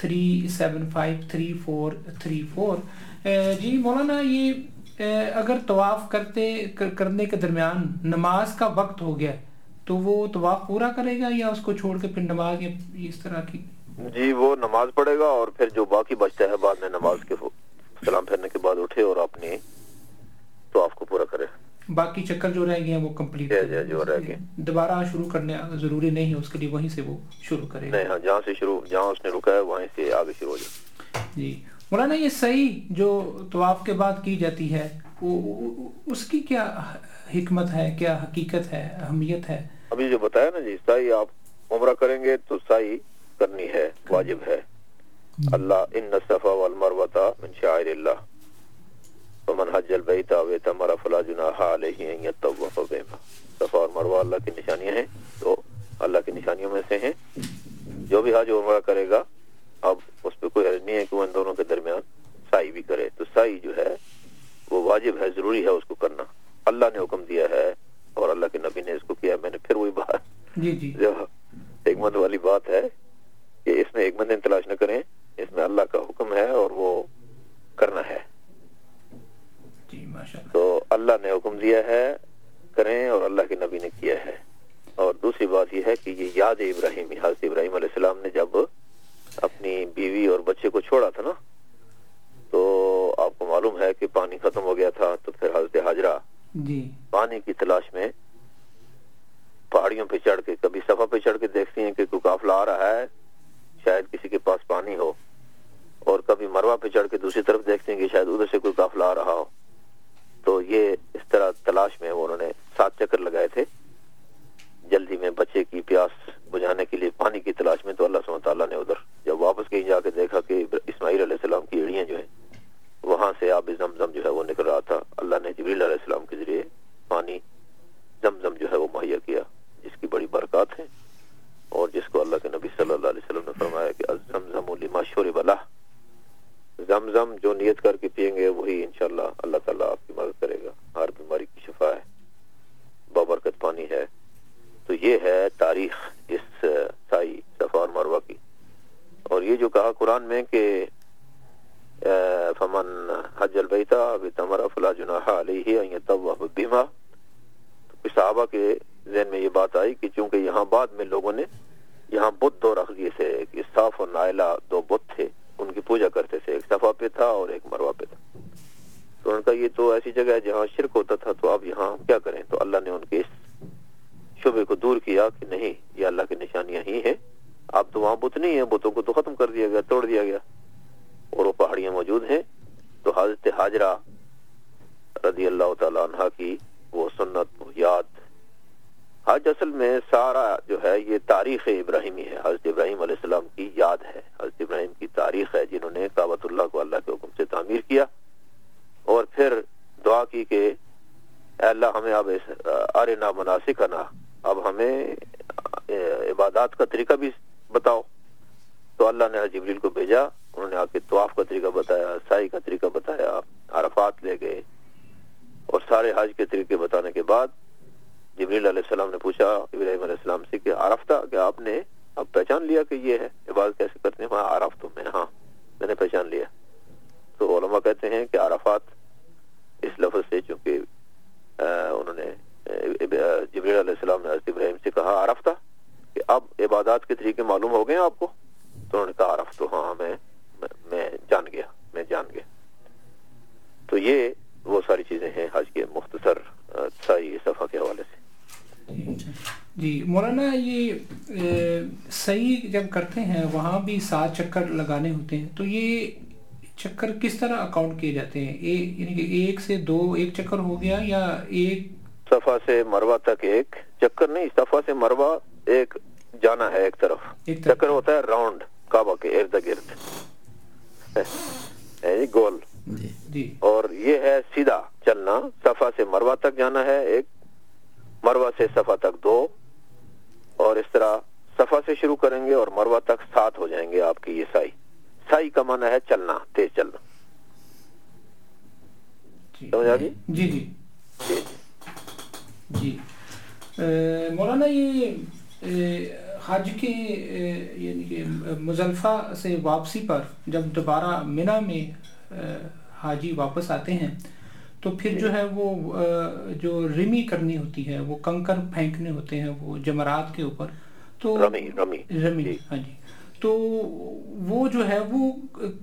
three seven five three four three four. جی مولانا، یہ اگر طواف کرتے کرنے کے درمیان نماز کا وقت ہو گیا، تو وہ طواف پورا کرے گا یا اس کو چھوڑ کے پھر نماز یا اس طرح کی؟ جی وہ نماز پڑھے گا اور پھر جو باقی بچتا ہے بعد میں نماز کے سلام پھیرنے کے بعد اٹھے اور اپنی تو آپ کو پورا کرے۔ باقی چکر جو رہ گئے ہیں وہ کمپلیٹ جی، جی، جو رہ گئے۔ دوبارہ شروع کرنے ضروری نہیں ہے اس کے لیے وہیں سے وہ شروع کرے۔ نہیں ہاں جہاں سے شروع جہاں اس نے رکا ہے وہیں سے آگے شروع ہو جائے۔ جی۔ مولانا یہ صحیح جو طواف کے بعد کی جاتی ہے وہ اس کی کیا حکمت ہے کیا حقیقت ہے اہمیت ہے؟ ابھی جو بتایا نا جی سائی آپ عمرہ کریں گے تو سائی کرنی ہے واجب ہے۔ اللہ ان صفا والمروہ من شعائر اللہ. ومن حج البیت او اعتمر فلا جناح علیہ ان یطوف بہما. صفا اور مروہ اللہ کی نشانیاں ہیں تو اللہ کی نشانیوں میں سے ہیں. جو بھی حج عمرہ کرے گا اب اس پہ کوئی حرج نہیں ہے کہ وہ ان دونوں کے درمیان سائی بھی کرے. تو سائی جو ہے وہ واجب ہے ضروری ہے اس کو کرنا. اللہ نے حکم دیا ہے اور اللہ کے نبی نے اس کو کیا میں نے پھر وہی بات جی جی۔ حکمت والی بات ہے کہ اس میں حکمت تلاش نہ کریں اس میں اللہ کا حکم ہے اور وہ کرنا ہے۔ جی تو اللہ نے حکم دیا ہے کریں اور اللہ کے نبی نے کیا ہے۔ اور دوسری بات یہ ہے کہ یہ یاد ابراہیم حضرت ابراہیم علیہ السلام نے جب اپنی بیوی اور بچے کو چھوڑا تھا نا تو آپ کو معلوم ہے کہ پانی ختم ہو گیا تھا تو پھر حضرت حاجرہ جی۔ پانی کی تلاش میں پہاڑیوں پہ چڑھ کے کبھی صفا پہ چڑھ کے دیکھتی ہیں کہ کوئی قافلہ آ رہا ہے۔ شاید کسی کے پاس پانی ہو اور کبھی مروا پہ چڑھ کے دوسری طرف دیکھتے ہیں کہ شاید ادھر سے کوئی قافلہ آ رہا ہو۔ تو یہ اس طرح تلاش میں انہوں نے سات چکر لگائے تھے۔ جلدی میں بچے کی پیاس بجھانے کے لیے پانی کی تلاش میں تو اللہ سبحانہ تعالیٰ نے ادھر جب واپس کہیں جا کے دیکھا کہ اسماعیل علیہ السلام کی ایڑیاں جو ہیں، وہاں سے آب زمزم جو ہے وہ نکل رہا تھا۔ اللہ نے جبریل علیہ السلام کے ذریعے پانی زمزم جو ہے وہ مہیا کیا، جس کی بڑی برکات ہیں اور جس کو اللہ کے نبی صلی اللہ علیہ وسلم نے فرمایا کہ زمزم لما شرب زمزم جو نیت کر کے پیئیں گے، وہی انشاءاللہ اللہ تعالیٰ آپ کی مدد کرے گا۔ ہر بیماری کی شفا ہے، بابرکت پانی ہے۔ تو یہ ہے تاریخ اس سائی صفا اور مروہ کی۔ اور یہ جو کہا قرآن میں کہ فمن حج البیتا بتمر فلا جناح علیہ ان یطوف بما صحابہ کے ذہن میں یہ بات آئی کہ چونکہ یہاں بعد میں لوگوں نے یہاں بت دو رکھ دیے تھے صاف اور نائلہ دو بت تھے، ان کی پوجا کرتے تھے، ایک صفا پہ تھا اور ایک مروا پہ تھا۔ تو ان کا یہ تو ایسی جگہ ہے جہاں شرک ہوتا تھا، تو اب یہاں کیا کریں؟ تو اللہ نے ان کے اس شعبے کو دور کیا کہ نہیں، یہ اللہ کی نشانیاں ہی ہیں۔ اب تو وہاں بت نہیں ہے بتوں کو تو ختم کر دیا گیا، توڑ دیا گیا۔ اور وہ پہاڑیاں موجود ہیں۔ تو حضرت حاجرہ رضی اللہ تعالیٰ عنہ کی وہ سنت، وہ یاد حج اصل میں سارا جو ہے یہ تاریخ ابراہیمی ہے۔ حضرت ابراہیم علیہ السلام کی یاد ہے۔ حضرت ابراہیم کی تاریخ ہے جنہوں نے کابت اللہ کو اللہ کے حکم سے تعمیر کیا۔ اور پھر دعا کی کہ اے اللہ ہمیں اب ارے نا مناسب اب ہمیں عبادات کا طریقہ بھی بتاؤ۔ تو اللہ نے جبریل کو بھیجا۔ انہوں نے آ کے طواف کا طریقہ بتایا، سائی کا طریقہ بتایا۔ عرفات لے گئے۔ اور سارے حج کے طریقے بتانے کے بعد جبریل علیہ السلام نے پوچھا، ابراہیم علیہ السلام سے کہ عرفتہ کہ آپ نے اب پہچان لیا کہ یہ ہے؟ عبادت کیسے کرتے ہیں؟ وہاں عرف تو میں ہاں میں نے پہچان لیا۔ تو علماء کہتے ہیں کہ عرفات اس لفظ سے چونکہ انہوں نے جبریل علیہ السلام نے حضرت ابراہیم سے کہا عرفتہ کہ اب عبادات کے طریقے معلوم ہو گئے آپ کو؟ تو انہوں نے کہا عرف تو ہاں میں میں جان گیا، میں جان گیا۔ تو یہ وہ ساری چیزیں ہیں، حج کے مختصر سائی صفحہ کے حوالے سے۔ جی مولانا یہ صحیح جب کرتے ہیں وہاں بھی سات چکر لگانے ہوتے ہیں تو یہ چکر کس طرح اکاؤنٹ کیے جاتے ہیں؟ یعنی کہ ایک سے دو ایک چکر ہو گیا یا ایک؟ صفا سے مروا تک ایک چکر نہیں صفا سے مروا ایک جانا ہے ایک طرف۔ چکر ہوتا ہے راؤنڈ کعبہ کے ارد گرد۔ یعنی گول۔ جی۔ جی اور یہ ہے سیدھا چلنا صفا سے مروا تک جانا ہے ایک مروا سے صفا تک دو اور اس طرح صفا سے شروع کریں گے اور مروا تک سات ہو جائیں گے آپ کی یہ سائی۔ سائی کا معنی ہے چلنا تیز چلنا۔ جی سمجھ آ گئی؟ جی جی۔ جی جی۔ مولانا یہ حج کے یعنی کہ مزلفہ سے واپسی پر جب دوبارہ منا میں حاجی واپس آتے ہیں تو پھر جو ہے وہ جو رمی کرنی ہوتی ہے وہ کنکر پھینکنے ہوتے ہیں وہ جمرات کے اوپر تو رمی رمی. رمی جی۔ ہاں جی. تو وہ جو ہے وہ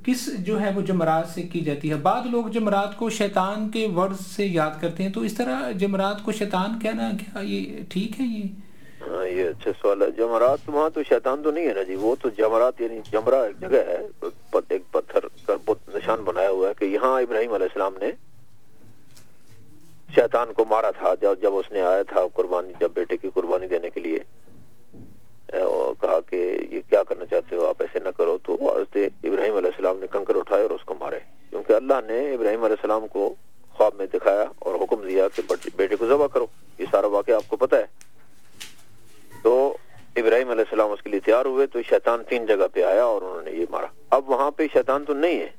کس جو ہے وہ جمرات سے کی جاتی ہے؟ بعض لوگ جمرات کو شیطان کے ورز سے یاد کرتے ہیں تو اس طرح جمرات کو شیطان کہنا کیا یہ ٹھیک ہے یہ؟ ہاں یہ اچھا سوال ہے. جمرات وہاں تو شیطان تو نہیں ہے نا جی؟ وہ تو جمرات یعنی جمرہ ایک جگہ ہے ایک پتھر کا بت نشان بنایا ہوا ہے کہ یہاں ابراہیم علیہ السلام نے شیطان کو مارا تھا، جب جب اس نے آیا تھا قربانی، جب بیٹے کی قربانی دینے کے لیے۔ اور کہا کہ یہ کیا کرنا چاہتے ہو؟ آپ ایسے نہ کرو۔ تو حضرت ابراہیم علیہ السلام نے کنکر اٹھائے اور اس کو مارے۔ کیونکہ اللہ نے ابراہیم علیہ السلام کو خواب میں دکھایا اور حکم دیا کہ بیٹے کو ذبح کرو۔ یہ سارا واقعہ آپ کو پتا ہے۔ تو ابراہیم علیہ السلام اس کے لیے تیار ہوئے۔ تو شیطان تین جگہ پہ آیا اور انہوں نے یہ مارا۔ اب وہاں پہ شیطان تو نہیں ہے۔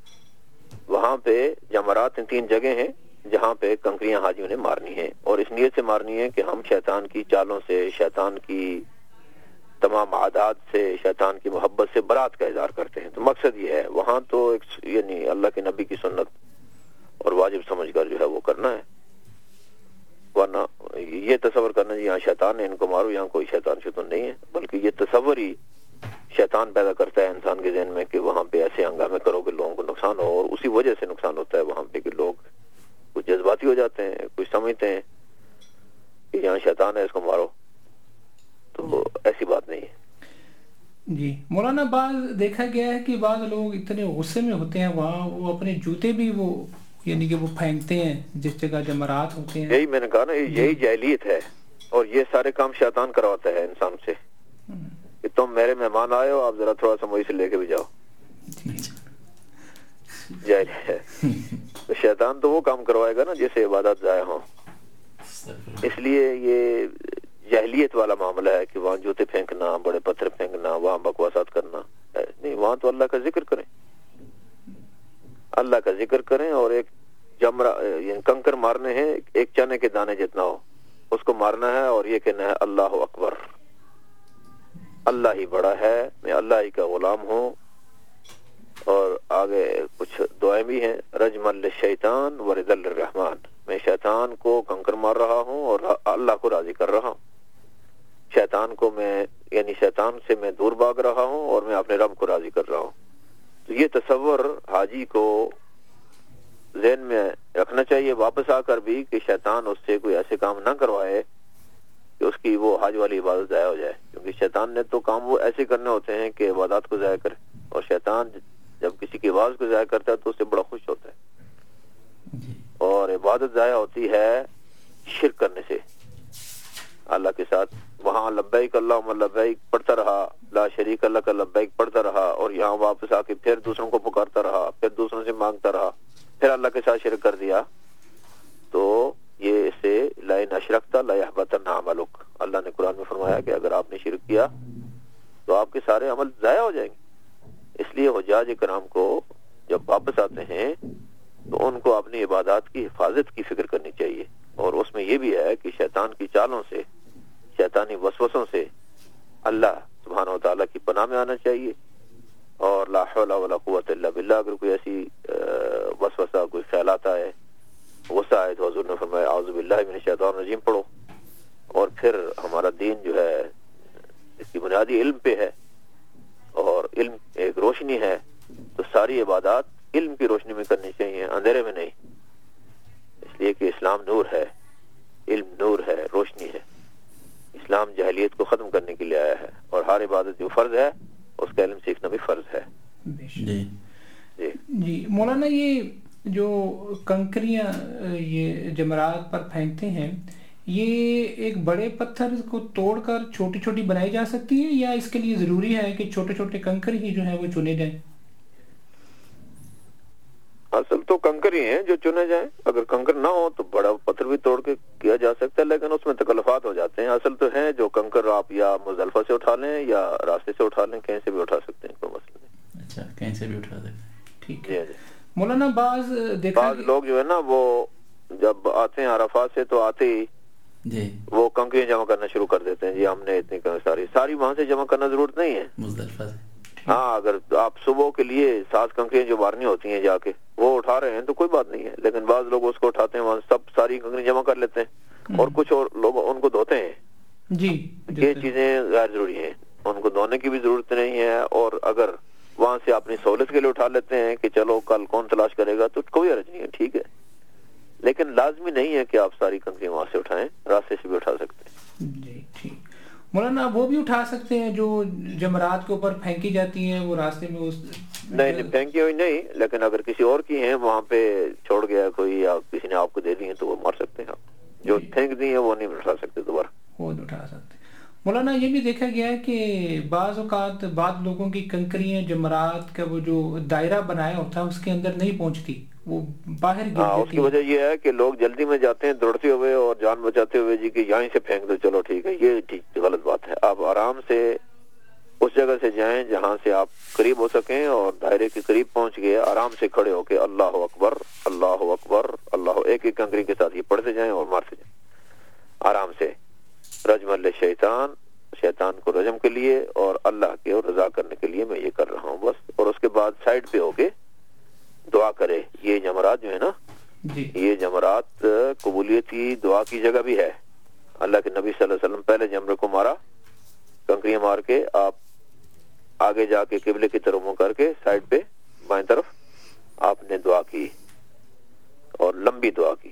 وہاں پہ جمرات تین جگہ ہیں۔ جہاں پہ کنکریاں حاجیوں نے مارنی ہیں۔ اور اس نیت سے مارنی ہے کہ ہم شیطان کی چالوں سے، شیطان کی تمام عادات سے، شیطان کی محبت سے برات کا اظہار کرتے ہیں۔ تو مقصد یہ ہے، وہاں تو ایک یعنی اللہ کے نبی کی سنت اور واجب سمجھ کر جو ہے وہ کرنا ہے۔ ورنہ یہ تصور کرنا جی یہاں شیطان ہے، ان کو مارو، یہاں کوئی شیطان شیطان نہیں ہے۔ بلکہ یہ تصور ہی شیطان پیدا کرتا ہے انسان کے ذہن میں کہ وہاں پہ ایسے ہنگامے کرو کہ لوگوں کو نقصان ہو اور اسی وجہ سے نقصان ہوتا ہے وہاں پہ کہ لوگ کچھ جذباتی ہو جاتے ہیں کچھ سمجھتے ہیں کہ یہاں شیطان ہے اس کو مارو۔ تو ایسی بات نہیں ہے۔ جی مولانا بعض دیکھا گیا ہے کہ بعض لوگ اتنے غصے میں ہوتے ہیں وہاں وہ اپنے جوتے بھی وہ یعنی کہ وہ پھینکتے ہیں جس جگہ جمرات ہوتے ہیں۔ یہی میں نے کہا نا یہی جہلیت ہے۔ اور یہ سارے کام شیطان کرواتا ہے انسان سے۔ کہ تم میرے مہمان آئے ہو آپ ذرا تھوڑا سا مجھے سے لے کے بھی جاؤ۔ جہلی ہے۔ تو شیطان تو وہ کام کروائے گا نا جیسے عبادت ضائع ہوں۔ اس لیے یہ جہلیت والا معاملہ ہے کہ وہاں جوتے پھینکنا بڑے پتھر پھینکنا وہاں بکواسات کرنا۔ نہیں وہاں تو اللہ کا ذکر کریں۔ اللہ کا ذکر کریں اور ایک جمرہ یعنی کنکر مارنے ہیں ایک چنے کے دانے جتنا ہو۔ اس کو مارنا ہے اور یہ کہنا ہے اللہ اکبر۔ اللہ ہی بڑا ہے میں اللہ ہی کا غلام ہوں۔ اور آگے کچھ دعائیں بھی ہیں رجم الشیطان ورد الرحمان میں شیطان کو کنکر مار رہا ہوں اور اللہ کو راضی کر رہا ہوں۔ شیطان کو میں یعنی شیطان سے میں دور بھاگ رہا ہوں اور میں اپنے رب کو راضی کر رہا ہوں۔ تو یہ تصور حاجی کو ذہن میں رکھنا چاہیے، واپس آ کر بھی کہ شیطان اس سے کوئی ایسے کام نہ کروائے کہ اس کی وہ حاج والی عبادت ضائع ہو جائے۔ کیونکہ شیطان نے تو کام وہ ایسے کرنے ہوتے ہیں کہ عبادات کو ضائع کرے اور شیطان جب کسی کی آواز کو ضائع کرتا ہے تو اس سے بڑا خوش ہوتا ہے۔ جی۔ اور عبادت ضائع ہوتی ہے شرک کرنے سے۔ اللہ کے ساتھ وہاں لبیک اللہ لبیک پڑھتا رہا لا شریک اللہ کا لبیک پڑھتا رہا اور یہاں واپس آ کے پھر دوسروں کو پکارتا رہا پھر دوسروں سے مانگتا رہا پھر اللہ کے ساتھ شرک کر دیا۔ تو یہ اسے لائن اشرکتا لا يحبط عملک۔ اللہ نے قرآن میں فرمایا کہ اگر آپ نے شرک کیا تو آپ کے سارے عمل ضائع ہو جائیں گے۔ اس لیے حجاج کرام کو جب واپس آتے ہیں تو ان کو اپنی عبادات کی حفاظت کی فکر کرنی چاہیے۔ اور اس میں یہ بھی ہے کہ شیطان کی چالوں سے، شیطانی وسوسوں سے اللہ سبحانہ و تعالیٰ کی پناہ میں آنا چاہیے۔ اور لا حول ولا قوت الا باللہ، اگر کوئی ایسی وسوسہ، کوئی خیال آتا ہے غصہ آئے تو حضور نے فرمایا، اعوذ باللہ من الشیطان الرجیم، پڑھو۔ اور پھر ہمارا دین جو ہے، اس کی بنیادی علم پہ ہے۔ روشنی ہے تو ساری عبادات علم کی روشنی میں کرنی چاہیے اندھیرے میں نہیں۔ اس لیے کہ اسلام نور ہے علم نور ہے روشنی ہے۔ اسلام جہلیت کو ختم کرنے کے لیے آیا ہے اور ہر عبادت جو فرض ہے اس کا علم سیکھنا بھی فرض ہے۔ جی۔ جی۔ جی مولانا یہ جو کنکریاں یہ جمرات پر پھینکتے ہیں یہ ایک بڑے پتھر کو توڑ کر چھوٹی چھوٹی بنائی جا سکتی ہے یا اس کے لیے ضروری ہے کہ چھوٹے چھوٹے کنکر ہی جو ہے وہ چنے جائیں؟ اصل تو کنکر ہی ہیں جو چنے جائیں۔ اگر کنکر نہ ہو تو بڑا پتھر بھی توڑ کے کیا جا سکتا ہے لیکن اس میں تکلفات ہو جاتے ہیں۔ اصل تو ہیں جو کنکر آپ یا مزدلفہ سے اٹھا لیں یا راستے سے اٹھا لیں کہیں سے بھی اٹھا سکتے ہیں کوئی مسئلہ نہیں۔ اچھا کہیں سے بھی اٹھا سکتے ہیں۔ ٹھیک جی ہے۔ جی مولانا بعض دیکھا بعض لوگ جو ہے نا وہ جب آتے ہیں عرفات سے تو آتے ہی جی۔ وہ کنکریاں جمع کرنا شروع کر دیتے ہیں۔ جی ہم نے اتنی ساری۔ ساری وہاں سے جمع کرنا ضرورت نہیں ہے۔ ہاں اگر آپ صبح کے لیے سات کنکریاں جو مارنی ہوتی ہیں جا کے وہ اٹھا رہے ہیں تو کوئی بات نہیں ہے۔ لیکن بعض لوگ اس کو اٹھاتے ہیں وہاں سب ساری کنکریاں جمع کر لیتے ہیں۔ اور کچھ اور لوگ ان کو دھوتے ہیں۔ جی یہ چیزیں غیر ضروری ہیں۔ ان کو دھونے کی بھی ضرورت نہیں ہے۔ اور اگر وہاں سے اپنی سہولت کے لیے اٹھا لیتے ہیں کہ چلو کل کون تلاش کرے گا تو کوئی عرض نہیں ہے۔ ٹھیک ہے۔ لیکن لازمی نہیں ہے کہ آپ ساری کنکریاں وہاں سے اٹھائیں راستے سے بھی اٹھا سکتے ہیں۔ جی ٹھیک مولانا وہ بھی اٹھا سکتے ہیں جو جمرات کے اوپر پھینکی جاتی ہیں وہ راستے میں اس نہیں نہیں پھینکی ہوئی نہیں لیکن اگر کسی اور کی ہیں وہاں پہ چھوڑ گیا کوئی یا کسی نے آپ کو دے دی ہیں تو وہ مار سکتے ہیں آپ۔ جو جی۔ پھینک دی ہیں وہ نہیں اٹھا سکتے دوبارہ۔ وہ نہیں اٹھا سکتے۔ مولانا یہ بھی دیکھا گیا ہے کہ بعض اوقات بعض لوگوں کی کنکریاں جمرات کا وہ جو دائرہ بنایا ہوتا ہے اس کے اندر نہیں پہنچتی۔ وہ باہر گر ہاں اس کی وجہ یہ ہے کہ لوگ جلدی میں جاتے ہیں دوڑتے ہوئے اور جان بچاتے ہوئے جی کہ یہیں سے پھینک دو چلو ٹھیک ہے یہ ٹھیک غلط بات ہے۔ آپ آرام سے اس جگہ سے جائیں جہاں سے آپ قریب ہو سکیں اور دائرے کے قریب پہنچ گئے آرام سے کھڑے ہو کے اللہ اکبر اللہ اکبر اللہ ایک ایک کنکری کے ساتھ یہ پڑھتے جائیں اور مارتے جائیں۔ آرام سے۔ رجم اللہ شیطان شیطان کو رجم کے لیے اور اللہ کے اور رضا کرنے کے لیے میں یہ کر رہا ہوں بس۔ اور اس کے بعد سائڈ پہ ہو کے دعا کرے۔ یہ جمرات جو ہے نا جی۔ یہ جمرات قبولیت کی دعا کی جگہ بھی ہے۔ اللہ کے نبی صلی اللہ علیہ وسلم پہلے جمرے کو مارا کنکریاں مار کے آپ آگے جا کے قبلے کی طرف منہ کر کے سائڈ پہ بائیں طرف آپ نے دعا کی اور لمبی دعا کی۔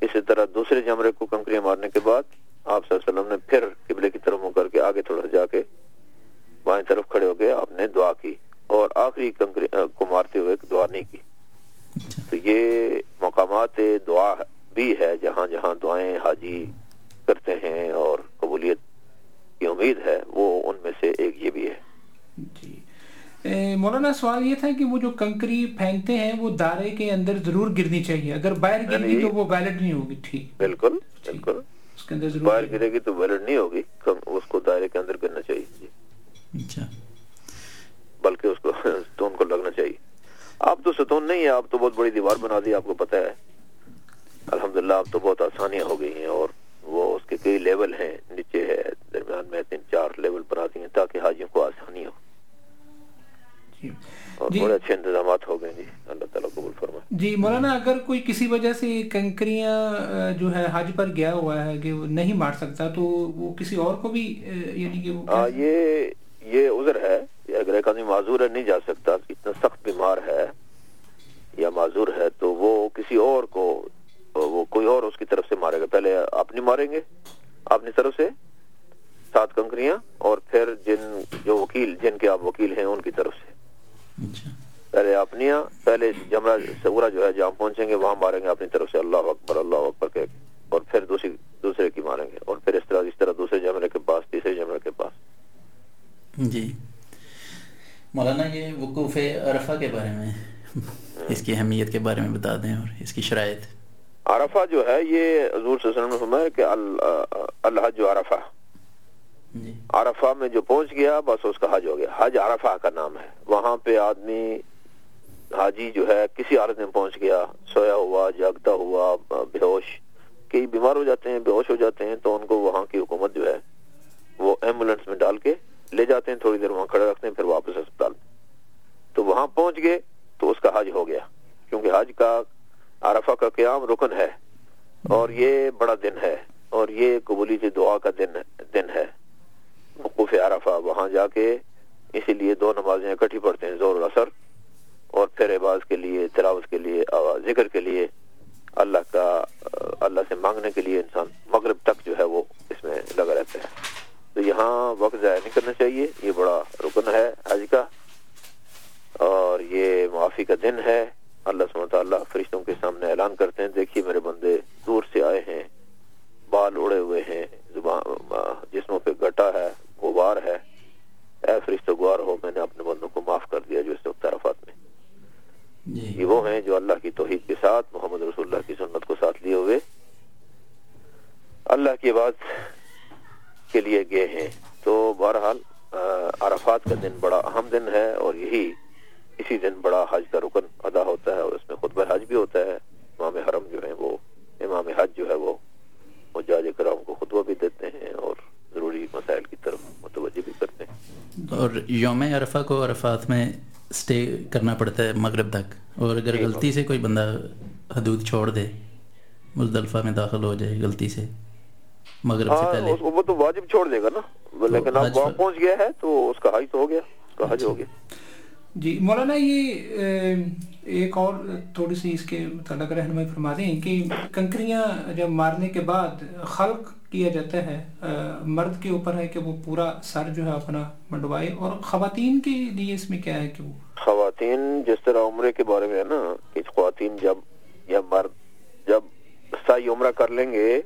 اسی طرح دوسرے جمرے کو کنکریاں مارنے کے بعد آپ صلی اللہ علیہ وسلم نے پھر قبلے کی طرف منہ کر کے آگے تھوڑا جا کے بائیں طرف کھڑے ہو گئے آپ نے دعا کی۔ اور آخری کنکری کو مارتے ہوئے دعا نہیں کی اچھا۔ تو یہ مقامات دعا بھی ہے جہاں جہاں دعائیں حاجی کرتے ہیں اور قبولیت کی امید ہے وہ ان میں سے ایک یہ بھی ہے۔ جی۔ مولانا سوال یہ تھا کہ وہ جو کنکری پھینکتے ہیں وہ دائرے کے اندر ضرور گرنی چاہیے۔ اگر باہر گر گئی نہیں۔ تو وہ ویلڈ نہیں ہوگی۔ ٹھیک۔ بالکل بالکل۔ باہر گرے۔ گی تو ویلڈ نہیں ہوگی۔ اس کو دائرے کے اندر کرنا چاہیے جی اچھا بلکہ اس کو ستون کو لگنا چاہیے۔ آپ تو ستون نہیں ہے آپ تو بہت بڑی دیوار بنا دی آپ کو پتہ ہے۔ الحمدللہ اب تو بہت آسانیاں ہو گئی ہیں اور وہ اس کے کئی لیول ہیں نیچے ہے درمیان میں تین چار لیول بنا دی ہیں تاکہ حاجیوں کو آسانی ہو۔ جی۔ اور جی۔ بڑے اچھے انتظامات ہو گئے جی اللہ تعالیٰ قبول فرمائے۔ جی مولانا اگر کوئی کسی وجہ سے کنکریاں جو ہے حج پر گیا ہوا ہے کہ وہ نہیں مار سکتا تو وہ کسی اور کو بھی یعنی کہ وہ یہ یہ عذر ہے اگر ایک آدمی معذور ہے نہیں جا سکتا اتنا سخت بیمار ہے یا معذور ہے تو وہ کسی اور کو وہ کوئی اور اس کی طرف سے مارے گا۔ پہلے آپ نہیں ماریں گے؟ اپنی طرف سے؟ سات کنکریاں اور پھر جن جو وکیل جن کے آپ وکیل ہیں ان کی طرف سے۔ اچھا۔ پہلے اپنیاں پہلے جمرہ سورا جو ہے جہاں پہنچیں گے وہاں ماریں گے اپنی طرف سے۔ اللہ اکبر اللہ اکبر کے اور پھر دوسری دوسرے کی ماریں گے۔ اور پھر اس طرح اس طرح دوسرے جمرے کے پاس تیسرے جمرے کے پاس۔ جی۔ مولانا یہ وقوف عرفہ کے بارے میں اس کی اہمیت کے بارے میں بتا دیں اور اس کی شرائط۔ عرفہ جو ہے یہ حضور صلی اللہ علیہ وسلم نے فرمایا کہ ال- الحج جو عرفہ۔ جی۔ عرفہ میں جو پہنچ گیا بس اس کا حج ہو گیا۔ حج عرفہ کا نام ہے۔ وہاں پہ آدمی حاجی جو ہے کسی حالت میں پہنچ گیا سویا ہوا جاگتا ہوا بے ہوش کئی بیمار ہو جاتے ہیں بے ہوش ہو جاتے ہیں تو ان کو وہاں کی حکومت جو ہے وہ ایمبولینس میں ڈال کے لے جاتے ہیں، تھوڑی دیر وہاں کھڑے رکھتے ہیں، پھر واپس اسپتال تو وہاں پہنچ گئے تو اس کا حج ہو گیا۔ کیونکہ حج کا عرفہ کا قیام رکن ہے اور یہ بڑا دن ہے اور یہ قبولی دعا کا دن دن ہے۔ وقوف عرفہ وہاں جا کے اسی لیے دو نمازیں اکٹھی پڑھتے ہیں زور اثر اور پھر عباس کے لیے، تلاوت کے لیے ذکر کے لیے۔ اللہ کا، اللہ سے مانگنے کے لیے انسان مغرب تک جو ہے وہ اس میں لگا رہتا ہے۔ تو یہاں وقت ضائع نہیں کرنا چاہیے یہ بڑا رکن ہے حج کا۔ اور یہ معافی کا دن ہے۔ اللہ سبحانہ تعالیٰ فرشتوں کے سامنے اعلان کرتے ہیں دیکھیے میرے بندے دور سے آئے ہیں بال اڑے ہوئے ہیں زبان جسموں پہ گٹا ہے غبار ہے۔ اے فرشتوں گوار ہو میں نے اپنے بندوں کو معاف کر دیا جو اس وقت عرفات میں۔ جی۔ یہ وہ ہیں جو اللہ کی توحید کے ساتھ محمد رسول اللہ کی سنت کو ساتھ لیے ہوئے۔ اللہ کی بات کے لیے گئے ہیں۔ تو بہرحال عرفات کا دن بڑا اہم دن ہے اور یہی اسی دن بڑا حج کا رکن ادا ہوتا ہے اور اس میں خطبہ حج بھی ہوتا ہے۔ امام حرم جو ہیں وہ امام حج جو ہے وہ مجاج کرام کو خطبہ بھی دیتے ہیں اور ضروری مسائل کی طرف متوجہ بھی کرتے ہیں۔ اور یوم عرفہ کو عرفات میں سٹے کرنا پڑتا ہے مغرب تک۔ اور اگر جی، غلطی سے کوئی بندہ حدود چھوڑ دے مزدلفہ میں داخل ہو جائے غلطی سے۔ مغرب سے ہاں پہلے۔ اس کو وہ تو واجب چھوڑ دے گا نا۔ لیکن اب حج وہاں پہنچ گیا ہے تو اس کا حج تو ہو گیا اس کا حج ہو گیا۔ جی مولانا یہ ایک اور تھوڑی سی اس کے متعلق رہنمائی فرما دیں کہ کنکریاں جب مارنے کے بعد خلق کیا جاتا ہے مرد کے اوپر ہے کہ وہ پورا سر جو ہے اپنا منڈوائے اور خواتین کے لیے اس میں کیا ہے کہ وہ؟ خواتین جس طرح عمرے کے بارے میں ہے نا کہ خواتین جب یا مرد جب سائی عمرہ کر لیں گے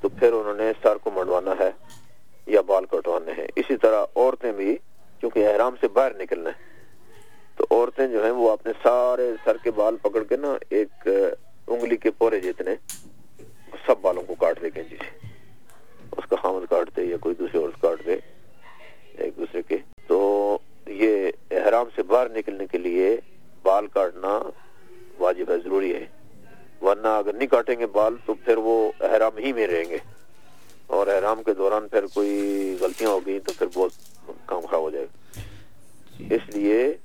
تو پھر انہوں نے سر کو منڈوانا ہے یا بال کٹوانے ہیں۔ اسی طرح عورتیں بھی، کیونکہ احرام سے باہر نکلنا ہے۔ تو عورتیں جو ہیں وہ اپنے سارے سر کے بال پکڑ کے نا ایک انگلی کے پورے جتنے، سب بالوں کو کاٹ دے گے۔ جی سے اس کا خامد کاٹ دے یا کوئی دوسری عورت کاٹ دے ایک دوسرے کے۔ تو یہ احرام سے باہر نکلنے کے لیے بال کاٹنا واجب ہے، ضروری ہے۔ ورنہ اگر نہیں کاٹیں گے بال تو پھر وہ احرام ہی میں رہیں گے۔ اور احرام کے دوران پھر کوئی غلطیاں ہو گئی تو پھر بہت کام خراب ہو جائے گا۔ اس لیے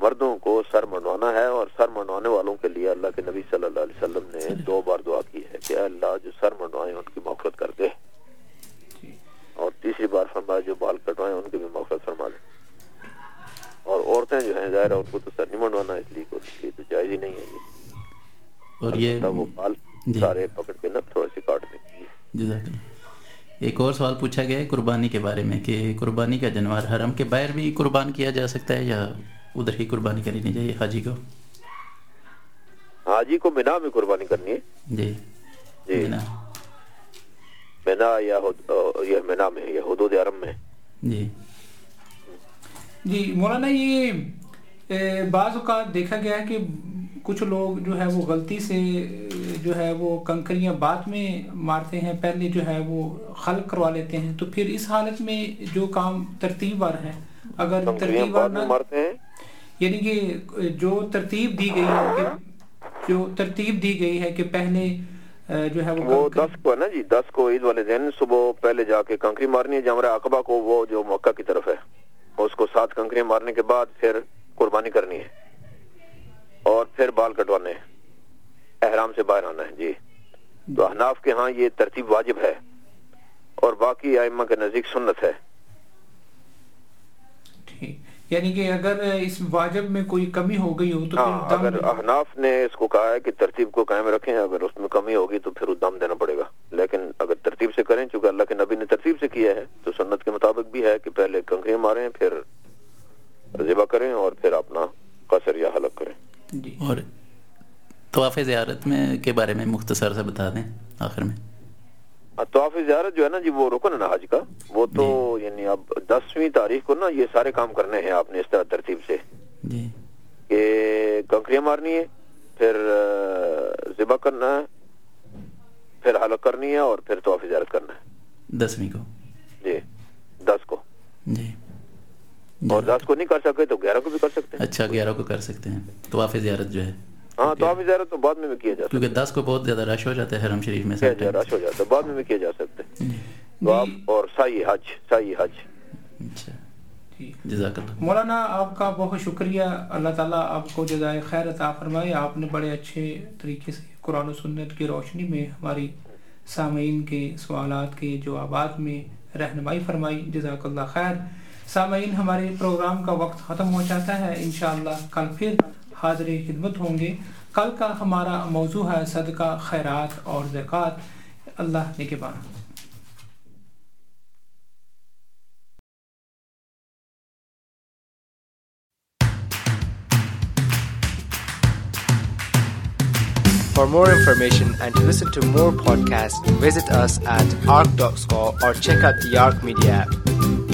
مردوں کو سر منڈوانا ہے اور سر منڈوانے والوں کے لیے اللہ کے نبی صلی اللہ علیہ وسلم نے دو بار دعا کی ہے کہ اللہ جو سر منڈوائے ان کی مغفرت کر دے۔ اور تیسری بار فرمایا جو بال کٹوائے ان کی بھی مغفرت فرما دے۔ اور عورتیں جو ہیں ظاہر ہے ان کو تو سر نہیں منڈوانا اس لیے تو جائز ہی نہیں ہے۔ یہ اور یہ البتہ وہ بال جی۔ سارے پکڑ کے نا تھوڑے سے کاٹ دیں۔ جزاک اللہ۔ ایک اور سوال پوچھا گیا ہے قربانی کے بارے میں کہ قربانی کا جانور حرم کے باہر بھی قربان کیا جا سکتا ہے یا ادھر ہی قربانی کرنی چاہیے حاجی کو؟ حاجی کو مینا میں قربانی کرنی ہے۔ جی۔ جی۔ مینا۔ مینا یا مینا میں یا حدود عرم میں۔ جی۔ جی مولانا یہ بعض اوقات دیکھا گیا ہے کہ کچھ لوگ جو ہے وہ غلطی سے جو ہے وہ کنکریاں بعد میں مارتے ہیں پہلے جو ہے وہ خلق کروا لیتے ہیں۔ تو پھر اس حالت میں جو کام ترتیب وار ہے اگر ترتیب وار بعد میں نہ مارتے ہیں؟ یعنی کہ جو ترتیب دی گئی ہے کہ جو ترتیب دی گئی ہے کہ پہلے جو ہے وہ کنکری- دس کو ہے نا جی دس کو عید والے دن صبح پہلے جا کے کنکری مارنی ہے جمرہ عقبہ کو وہ جو مکہ کی طرف ہے۔ اس کو سات کنکریاں مارنے کے بعد پھر قربانی کرنی ہے۔ اور پھر بال کٹوانے ہیں۔ احرام سے باہر آنا ہے جی۔ تو احناف کے ہاں یہ ترتیب واجب ہے۔ اور باقی ائمہ کے نزدیک سنت ہے۔ یعنی کہ اگر اس واجب میں کوئی کمی ہو گئی ہو تو ہاں اگر احناف نے اس کو کہا ہے کہ ترتیب کو قائم رکھیں اگر اس میں کمی ہوگی تو پھر دم دینا پڑے گا۔ لیکن اگر ترتیب سے کریں چونکہ اللہ کے نبی نے ترتیب سے کیا ہے تو سنت کے مطابق بھی ہے کہ پہلے کنکریاں ماریں پھر ذبح کریں اور پھر اپنا قصر یا حلق کریں۔ جی۔ اور طواف زیارت میں کے بارے میں مختصر سے بتا دیں آخر میں۔ ہاں، طواف زیارت جو ہے نا جی وہ رکن ہے نا حج کا۔ وہ تو یعنی اب دسویں تاریخ کو نا یہ سارے کام کرنے ہیں آپ نے اس طرح ترتیب سے۔ جی۔ کہ کنکریاں مارنی ہے پھر ذبح کرنا ہے پھر حلق کرنی ہے اور پھر طواف زیارت کرنا ہے۔ دسویں کو۔ جی دس کو۔ جی۔ اور دس کو نہیں کر سکے تو گیارہ کو بھی کر سکتے ہیں۔ اچھا گیارہ کو کر سکتے ہیں۔ طواف زیارت جو ہے۔ ہاں تو آپ زیارت تو بعد میں بھی کیا جا سکتا کیونکہ دس کو بہت زیادہ رش ہو جاتا ہے حرم شریف میں رش ہو جاتا ہے؟ بعد میں بھی کیا جا سکتے ہیں جی۔ تو آپ اور سائی حج سائی حج۔ اچھا۔ جی۔ جزاک اللہ۔ مولانا آپ کا بہت شکریہ۔ اللہ تعالیٰ آپ کو جزائے خیر عطا فرمائے۔ آپ نے بڑے اچھے طریقے سے قرآن و سنت کی روشنی میں ہماری سامعین کے سوالات کے جوابات میں رہنمائی فرمائی۔ جزاک اللہ خیر۔ سامعین ہمارے پروگرام کا وقت ختم ہو جاتا ہے۔ انشاءاللہ کل پھر حاضر خدمت ہوں گے۔ کل کا ہمارا موضوع ہے صدقہ خیرات اور زکوٰۃ۔ اللہ نگہبان For more information and to listen to more podcasts, visit us at arc.score or check out the Arc Media app.